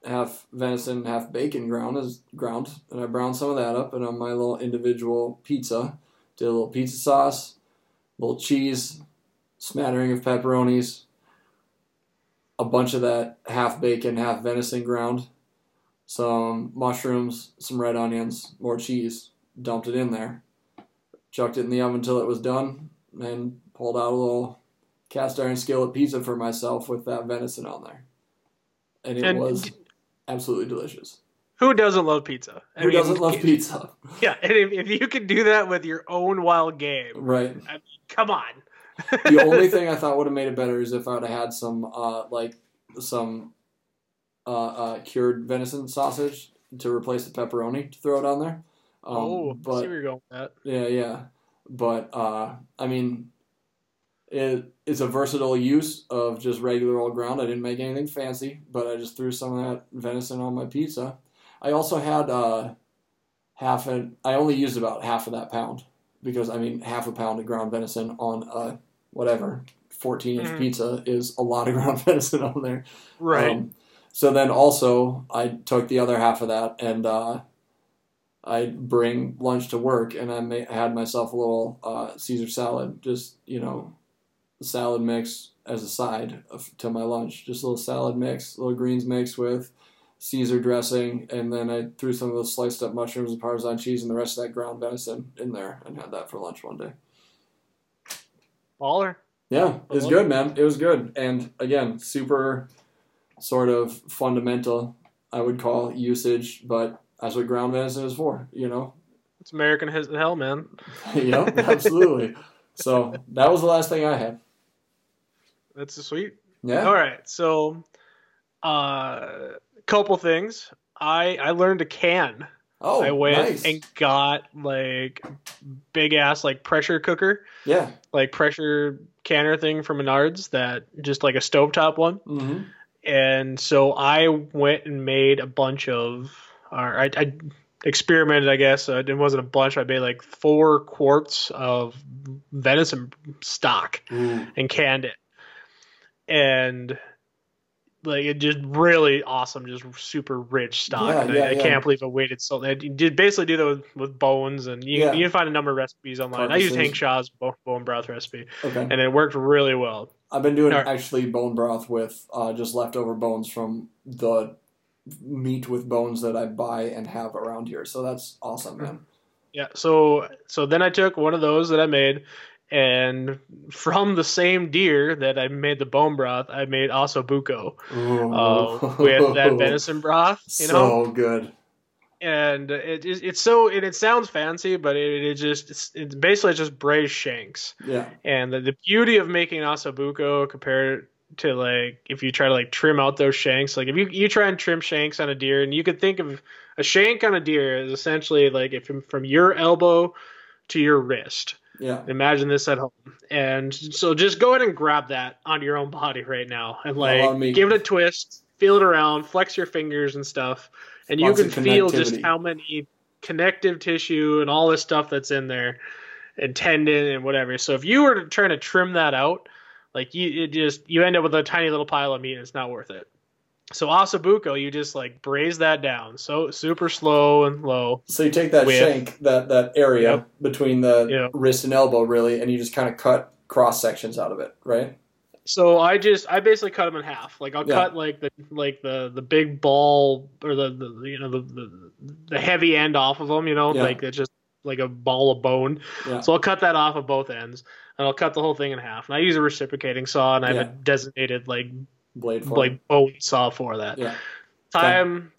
half venison, half bacon ground is ground, and I browned some of that up, and on my little individual pizza, did a little pizza sauce, little cheese, smattering of pepperonis, a bunch of that half bacon, half venison ground, some mushrooms, some red onions, more cheese, dumped it in there, chucked it in the oven until it was done, and pulled out a little cast iron skillet pizza for myself with that venison on there. And it And was d- absolutely delicious. Who doesn't love pizza? I Who mean, doesn't love pizza? Yeah, and if, if you can do that with your own wild game, Right. come on. The only thing I thought would have made it better is if I would have had some, uh, like, some uh, uh, cured venison sausage to replace the pepperoni to throw it on there. Um, oh, see where you're going with that. Yeah, yeah. But uh, I mean, it it's a versatile use of just regular old ground. I didn't make anything fancy, but I just threw some of that venison on my pizza. I also had uh, half an. I only used about half of that pound because I mean, half a pound of ground venison on a whatever fourteen inch Mhm. pizza is a lot of ground venison on there. Right. Um, so then also I took the other half of that and uh, I bring lunch to work and I ma- had myself a little uh, Caesar salad, just you know, salad mix as a side of, to my lunch. Just a little salad mix, little greens mix with Caesar dressing, and then I threw some of those sliced up mushrooms and Parmesan cheese and the rest of that ground venison in there and had that for lunch one day. Baller. Yeah, it was good, man. It was good, and again, super sort of fundamental. I would call usage, but that's what ground venison is for. You know. It's American as hell, man. yep, absolutely. So that was the last thing I had. That's sweet. Yeah. All right. So, uh, couple things. I I learned to can. Oh, I went nice. and got like big ass like pressure cooker, yeah. like pressure canner thing from Menards that just like a stovetop one. hmm And so I went and made a bunch of, or I, I experimented, I guess. Uh, it wasn't a bunch. I made like four quarts of venison stock Ooh. and canned it. And like it just really awesome, just super rich stock. Yeah, yeah, I, I yeah. can't believe I waited so. I did basically do that with, with bones, and you, you can find a number of recipes online. I used Hank Shaw's bone broth recipe, Okay. and it worked really well. I've been doing Alright. actually bone broth with uh, just leftover bones from the meat with bones that I buy and have around here. So that's awesome, man. Yeah. So so then I took one of those that I made, and from the same deer that I made the bone broth, I made ossobuco uh, with that venison broth. You know, so good. and it, it it's so and it sounds fancy, but it, it just it's, it's basically just braised shanks. Yeah. And the, the beauty of making ossobuco compared to like if you try to like trim out those shanks, like if you you try and trim shanks on a deer, and you could think of a shank on a deer is essentially like if from, your elbow to your wrist. Yeah. Imagine this at home, and so just go ahead and grab that onto your own body right now, and on like give it a twist, feel it around, flex your fingers and stuff, and you can feel just how many connective tissue and all this stuff that's in there. and tendon and whatever. So if you were to trying to trim that out, like you it just you end up with a tiny little pile of meat and it's not worth it. So ossobuco, you just like braise that down, so super slow and low. So you take that With- shank, that that area Yep. between the Yeah. wrist and elbow, really, and you just kind of cut cross sections out of it, right? So I just I basically cut them in half. Like I'll Yeah. cut like the like the the big ball or the, the you know the, the the heavy end off of them. You know, Yeah. like it's just like a ball of bone. Yeah. So I'll cut that off of both ends, and I'll cut the whole thing in half. And I use a reciprocating saw, and I have Yeah. a designated like Blade for it. like bone saw for that. Yeah. Tie 'em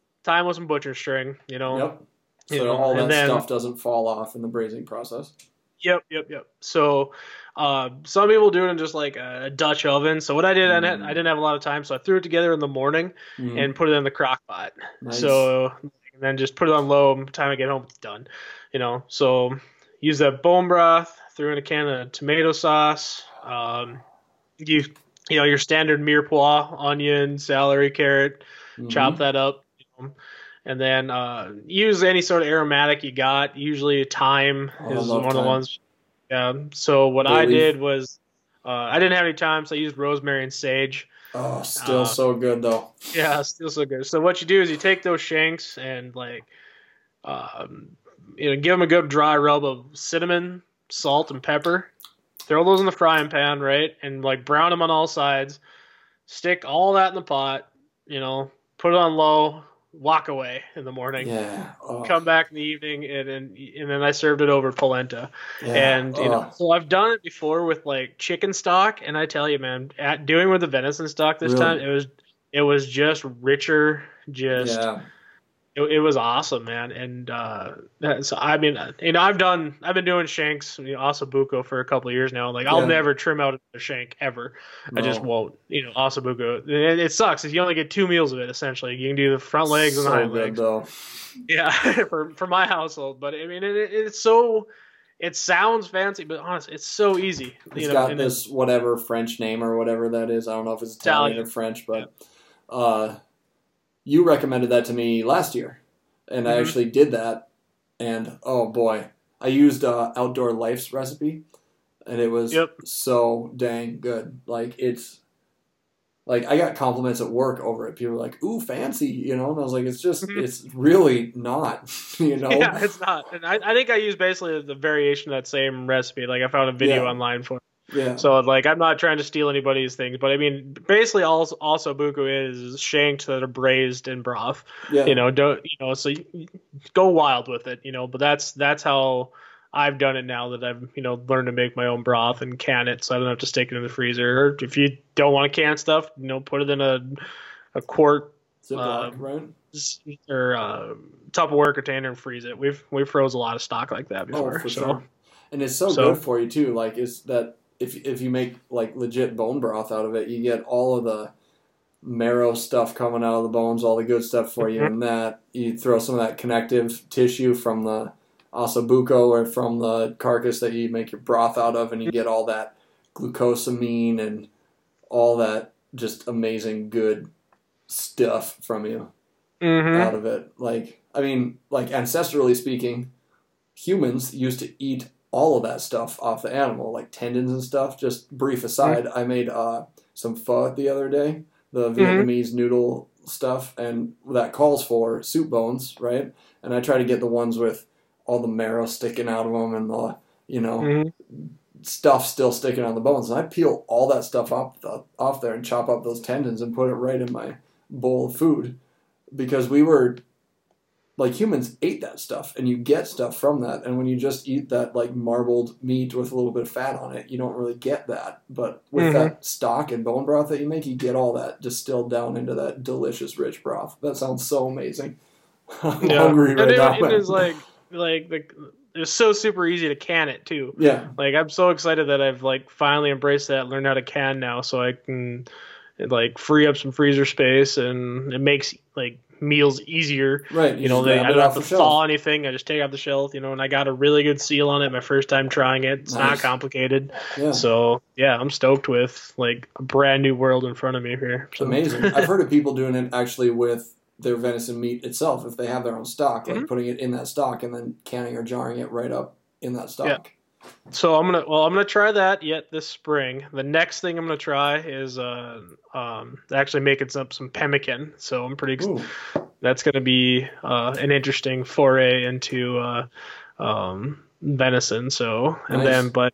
with some butcher string. You know. Yep. So You know, all that then- stuff doesn't fall off in the braising process. Yep, yep, yep. So, uh, some people do it in just like a Dutch oven. So what I did, I, didn't, Mm. I didn't have a lot of time, so I threw it together in the morning Mhm. and put it in the crock pot. Nice. So and then just put it on low. Time I get home, it's done. You know. So use that bone broth. Threw in a can of tomato sauce. Um, you you know your standard mirepoix, onion, celery, carrot. Mhm. Chop that up. you know, And then uh, use any sort of aromatic you got. Usually thyme Oh, is one of the ones. Yeah. So what I did was uh, I didn't have any thyme, so I used rosemary and sage. Oh, still uh, so good though. Yeah, still so good. So what you do is you take those shanks and like, um, you know, give them a good dry rub of cinnamon, salt, and pepper. Throw those in the frying pan, right, and like brown them on all sides. Stick all that in the pot. You know, put it on low. Walk away in the morning. Yeah. Oh, Come back in the evening, and and, and then I served it over polenta. yeah. And you know, Oh, so I've done it before with like chicken stock, and I tell you, man, at doing with the venison stock this Really? time, it was it was just richer, just yeah. It, it was awesome, man. And uh, so I mean, uh, you know, I've done I've been doing shanks, you know, ossobuco for a couple of years now. Like I'll Yeah. never trim out a shank ever. I just won't. You know, ossobuco. It, it sucks. If you only get two meals of it, essentially, you can do the front legs and the so hind legs. though. Yeah, for for my household, but I mean, it, it, it's so. It sounds fancy, but honestly, it's so easy. It's you know, got this whatever French name or whatever that is. I don't know if it's Italian, Italian. or French, but uh, you recommended that to me last year, and I Mhm. actually did that. And oh boy, I used uh, Outdoor Life's recipe, and it was Yep. so dang good. Like it's like I got compliments at work over it. People were like, "Ooh, fancy," you know, and I was like, "It's just, Mhm. it's really not," you know. Yeah, it's not. And I, I think I used basically the variation of that same recipe. Like I found a video Yeah. online for. it. Yeah. So like I'm not trying to steal anybody's things, but I mean basically also ossobuco is, shanks that are braised in broth. yeah. You know, don't you know? So you, you go wild with it, you know. But that's that's how I've done it now that I've you know learned to make my own broth and can it, so I don't have to stick it in the freezer. Or if you don't want to can stuff, you know, put it in a a quart Ziploc, um, right? or uh, Tupperware container and freeze it. We've we froze a lot of stock like that before. Oh, for so. sure. And it's so, So- good for you too. Like, is that if if you make like legit bone broth out of it, you get all of the marrow stuff coming out of the bones, all the good stuff for you, Mhm. and that you throw some of that connective tissue from the ossobuco or from the carcass that you make your broth out of, and you get all that glucosamine and all that just amazing good stuff from you Mhm. out of it. Like, I mean, like ancestrally speaking, humans used to eat all of that stuff off the animal, like tendons and stuff. Just brief aside, I made uh, some pho the other day, the Vietnamese noodle stuff, and that calls for soup bones, right? And I try to get the ones with all the marrow sticking out of them and the, you know, Mhm. stuff still sticking on the bones. And I peel all that stuff off the, off there and chop up those tendons and put it right in my bowl of food because we were like humans ate that stuff and you get stuff from that and when you just eat that like marbled meat with a little bit of fat on it you don't really get that but with Mhm. that stock and bone broth that you make you get all that distilled down into that delicious rich broth that sounds so amazing i'm Yeah. hungry right it, now it man. is like like the it's so super easy to can it too. yeah Like I'm so excited that I've like finally embraced that, learned how to can now, so I can like free up some freezer space, and it makes like meals easier. right You know, they, I don't have to thaw anything. I just take it off the shelf, you know, and I got a really good seal on it. My first time trying it. It's not complicated. yeah So yeah, I'm stoked with like a brand new world in front of me here. So. amazing. I've heard of people doing it actually with their venison meat itself. If they have their own stock, like Mhm. putting it in that stock and then canning or jarring it right up in that stock. So I'm gonna well I'm gonna try that yet this spring. The next thing I'm gonna try is uh um actually making some some pemmican. So I'm pretty ex- that's gonna be uh an interesting foray into uh um venison. So and Nice. then but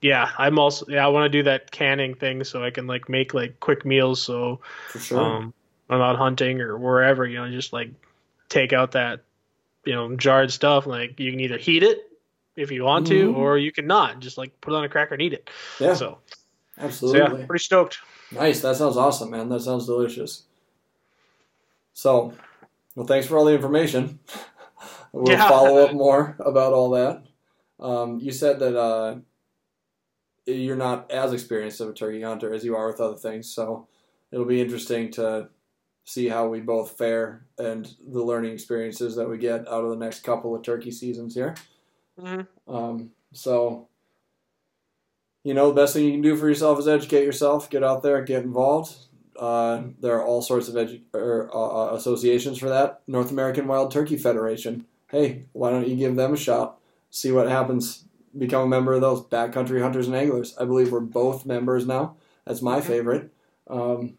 yeah I'm also yeah I want to do that canning thing so I can like make like quick meals so for sure. um I'm out hunting or wherever you know just like take out that you know jarred stuff like you can either heat it if you want to Mhm. or you can not just like put it on a cracker and eat it yeah, so, so absolutely. yeah pretty stoked Nice. That sounds awesome, man. That sounds delicious. So, well, thanks for all the information. we'll Yeah. follow up more about all that. Um, you said that uh, you're not as experienced of a turkey hunter as you are with other things, so it'll be interesting to see how we both fare and the learning experiences that we get out of the next couple of turkey seasons here. Mhm. Um, so, you know, the best thing you can do for yourself is educate yourself, get out there, get involved. Uh, there are all sorts of edu- or, uh, uh, associations for that. North American Wild Turkey Federation. Hey, why don't you give them a shot? See what happens. Become a member of those backcountry hunters and anglers. I believe we're both members now. That's my favorite. Um,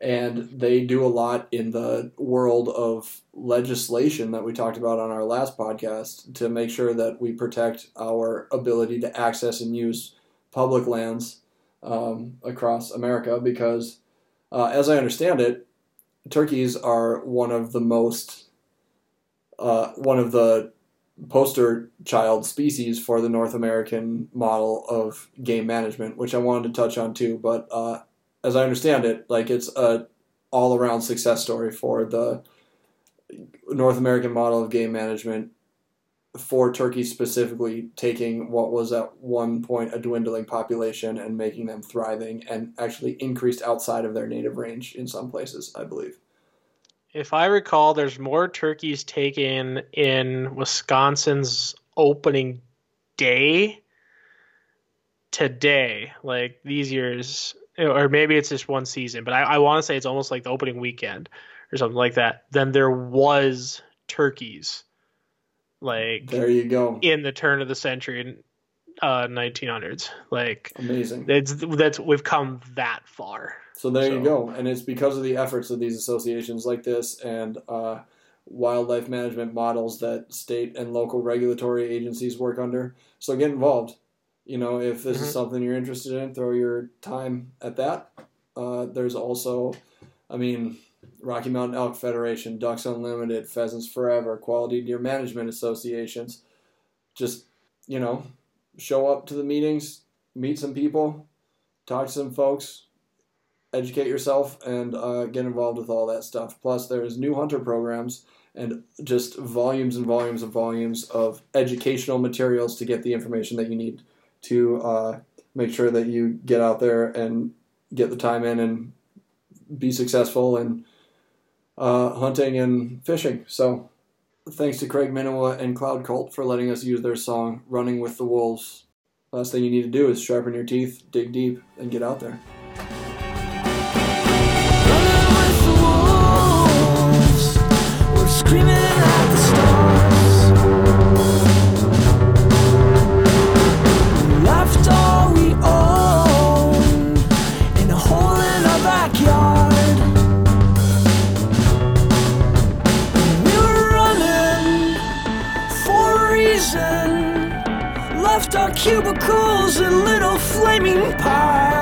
and they do a lot in the world of legislation that we talked about on our last podcast to make sure that we protect our ability to access and use public lands um, across America because, uh, as I understand it, turkeys are one of the most uh, one of the poster child species for the North American model of game management, which I wanted to touch on too. But uh, as I understand it, like it's a all around success story for the North American model of game management for turkeys specifically, taking what was at one point a dwindling population and making them thriving and actually increased outside of their native range in some places, I believe. if i recall there's more turkeys taken in wisconsin's opening day today like these years or maybe it's just one season but i, I want to say it's almost like the opening weekend or something like that Then there was turkeys like There you go. in the turn of the century in uh 1900s like Amazing. it's that's we've come that far So there you go, and it's because of the efforts of these associations like this and uh, wildlife management models that state and local regulatory agencies work under. So get involved. You know, if this Mhm. is something you're interested in, throw your time at that. Uh, there's also, I mean, Rocky Mountain Elk Federation, Ducks Unlimited, Pheasants Forever, Quality Deer Management Associations. Just, you know, show up to the meetings, meet some people, talk to some folks, educate yourself and uh, get involved with all that stuff. Plus, there's new hunter programs and just volumes and volumes and volumes of educational materials to get the information that you need to uh, make sure that you get out there and get the time in and be successful in uh, hunting and fishing. So, thanks to Craig Minowa and Cloud Cult for letting us use their song "Running with the Wolves." Last thing you need to do is sharpen your teeth, dig deep, and get out there. Screaming cubicles and little flaming pies.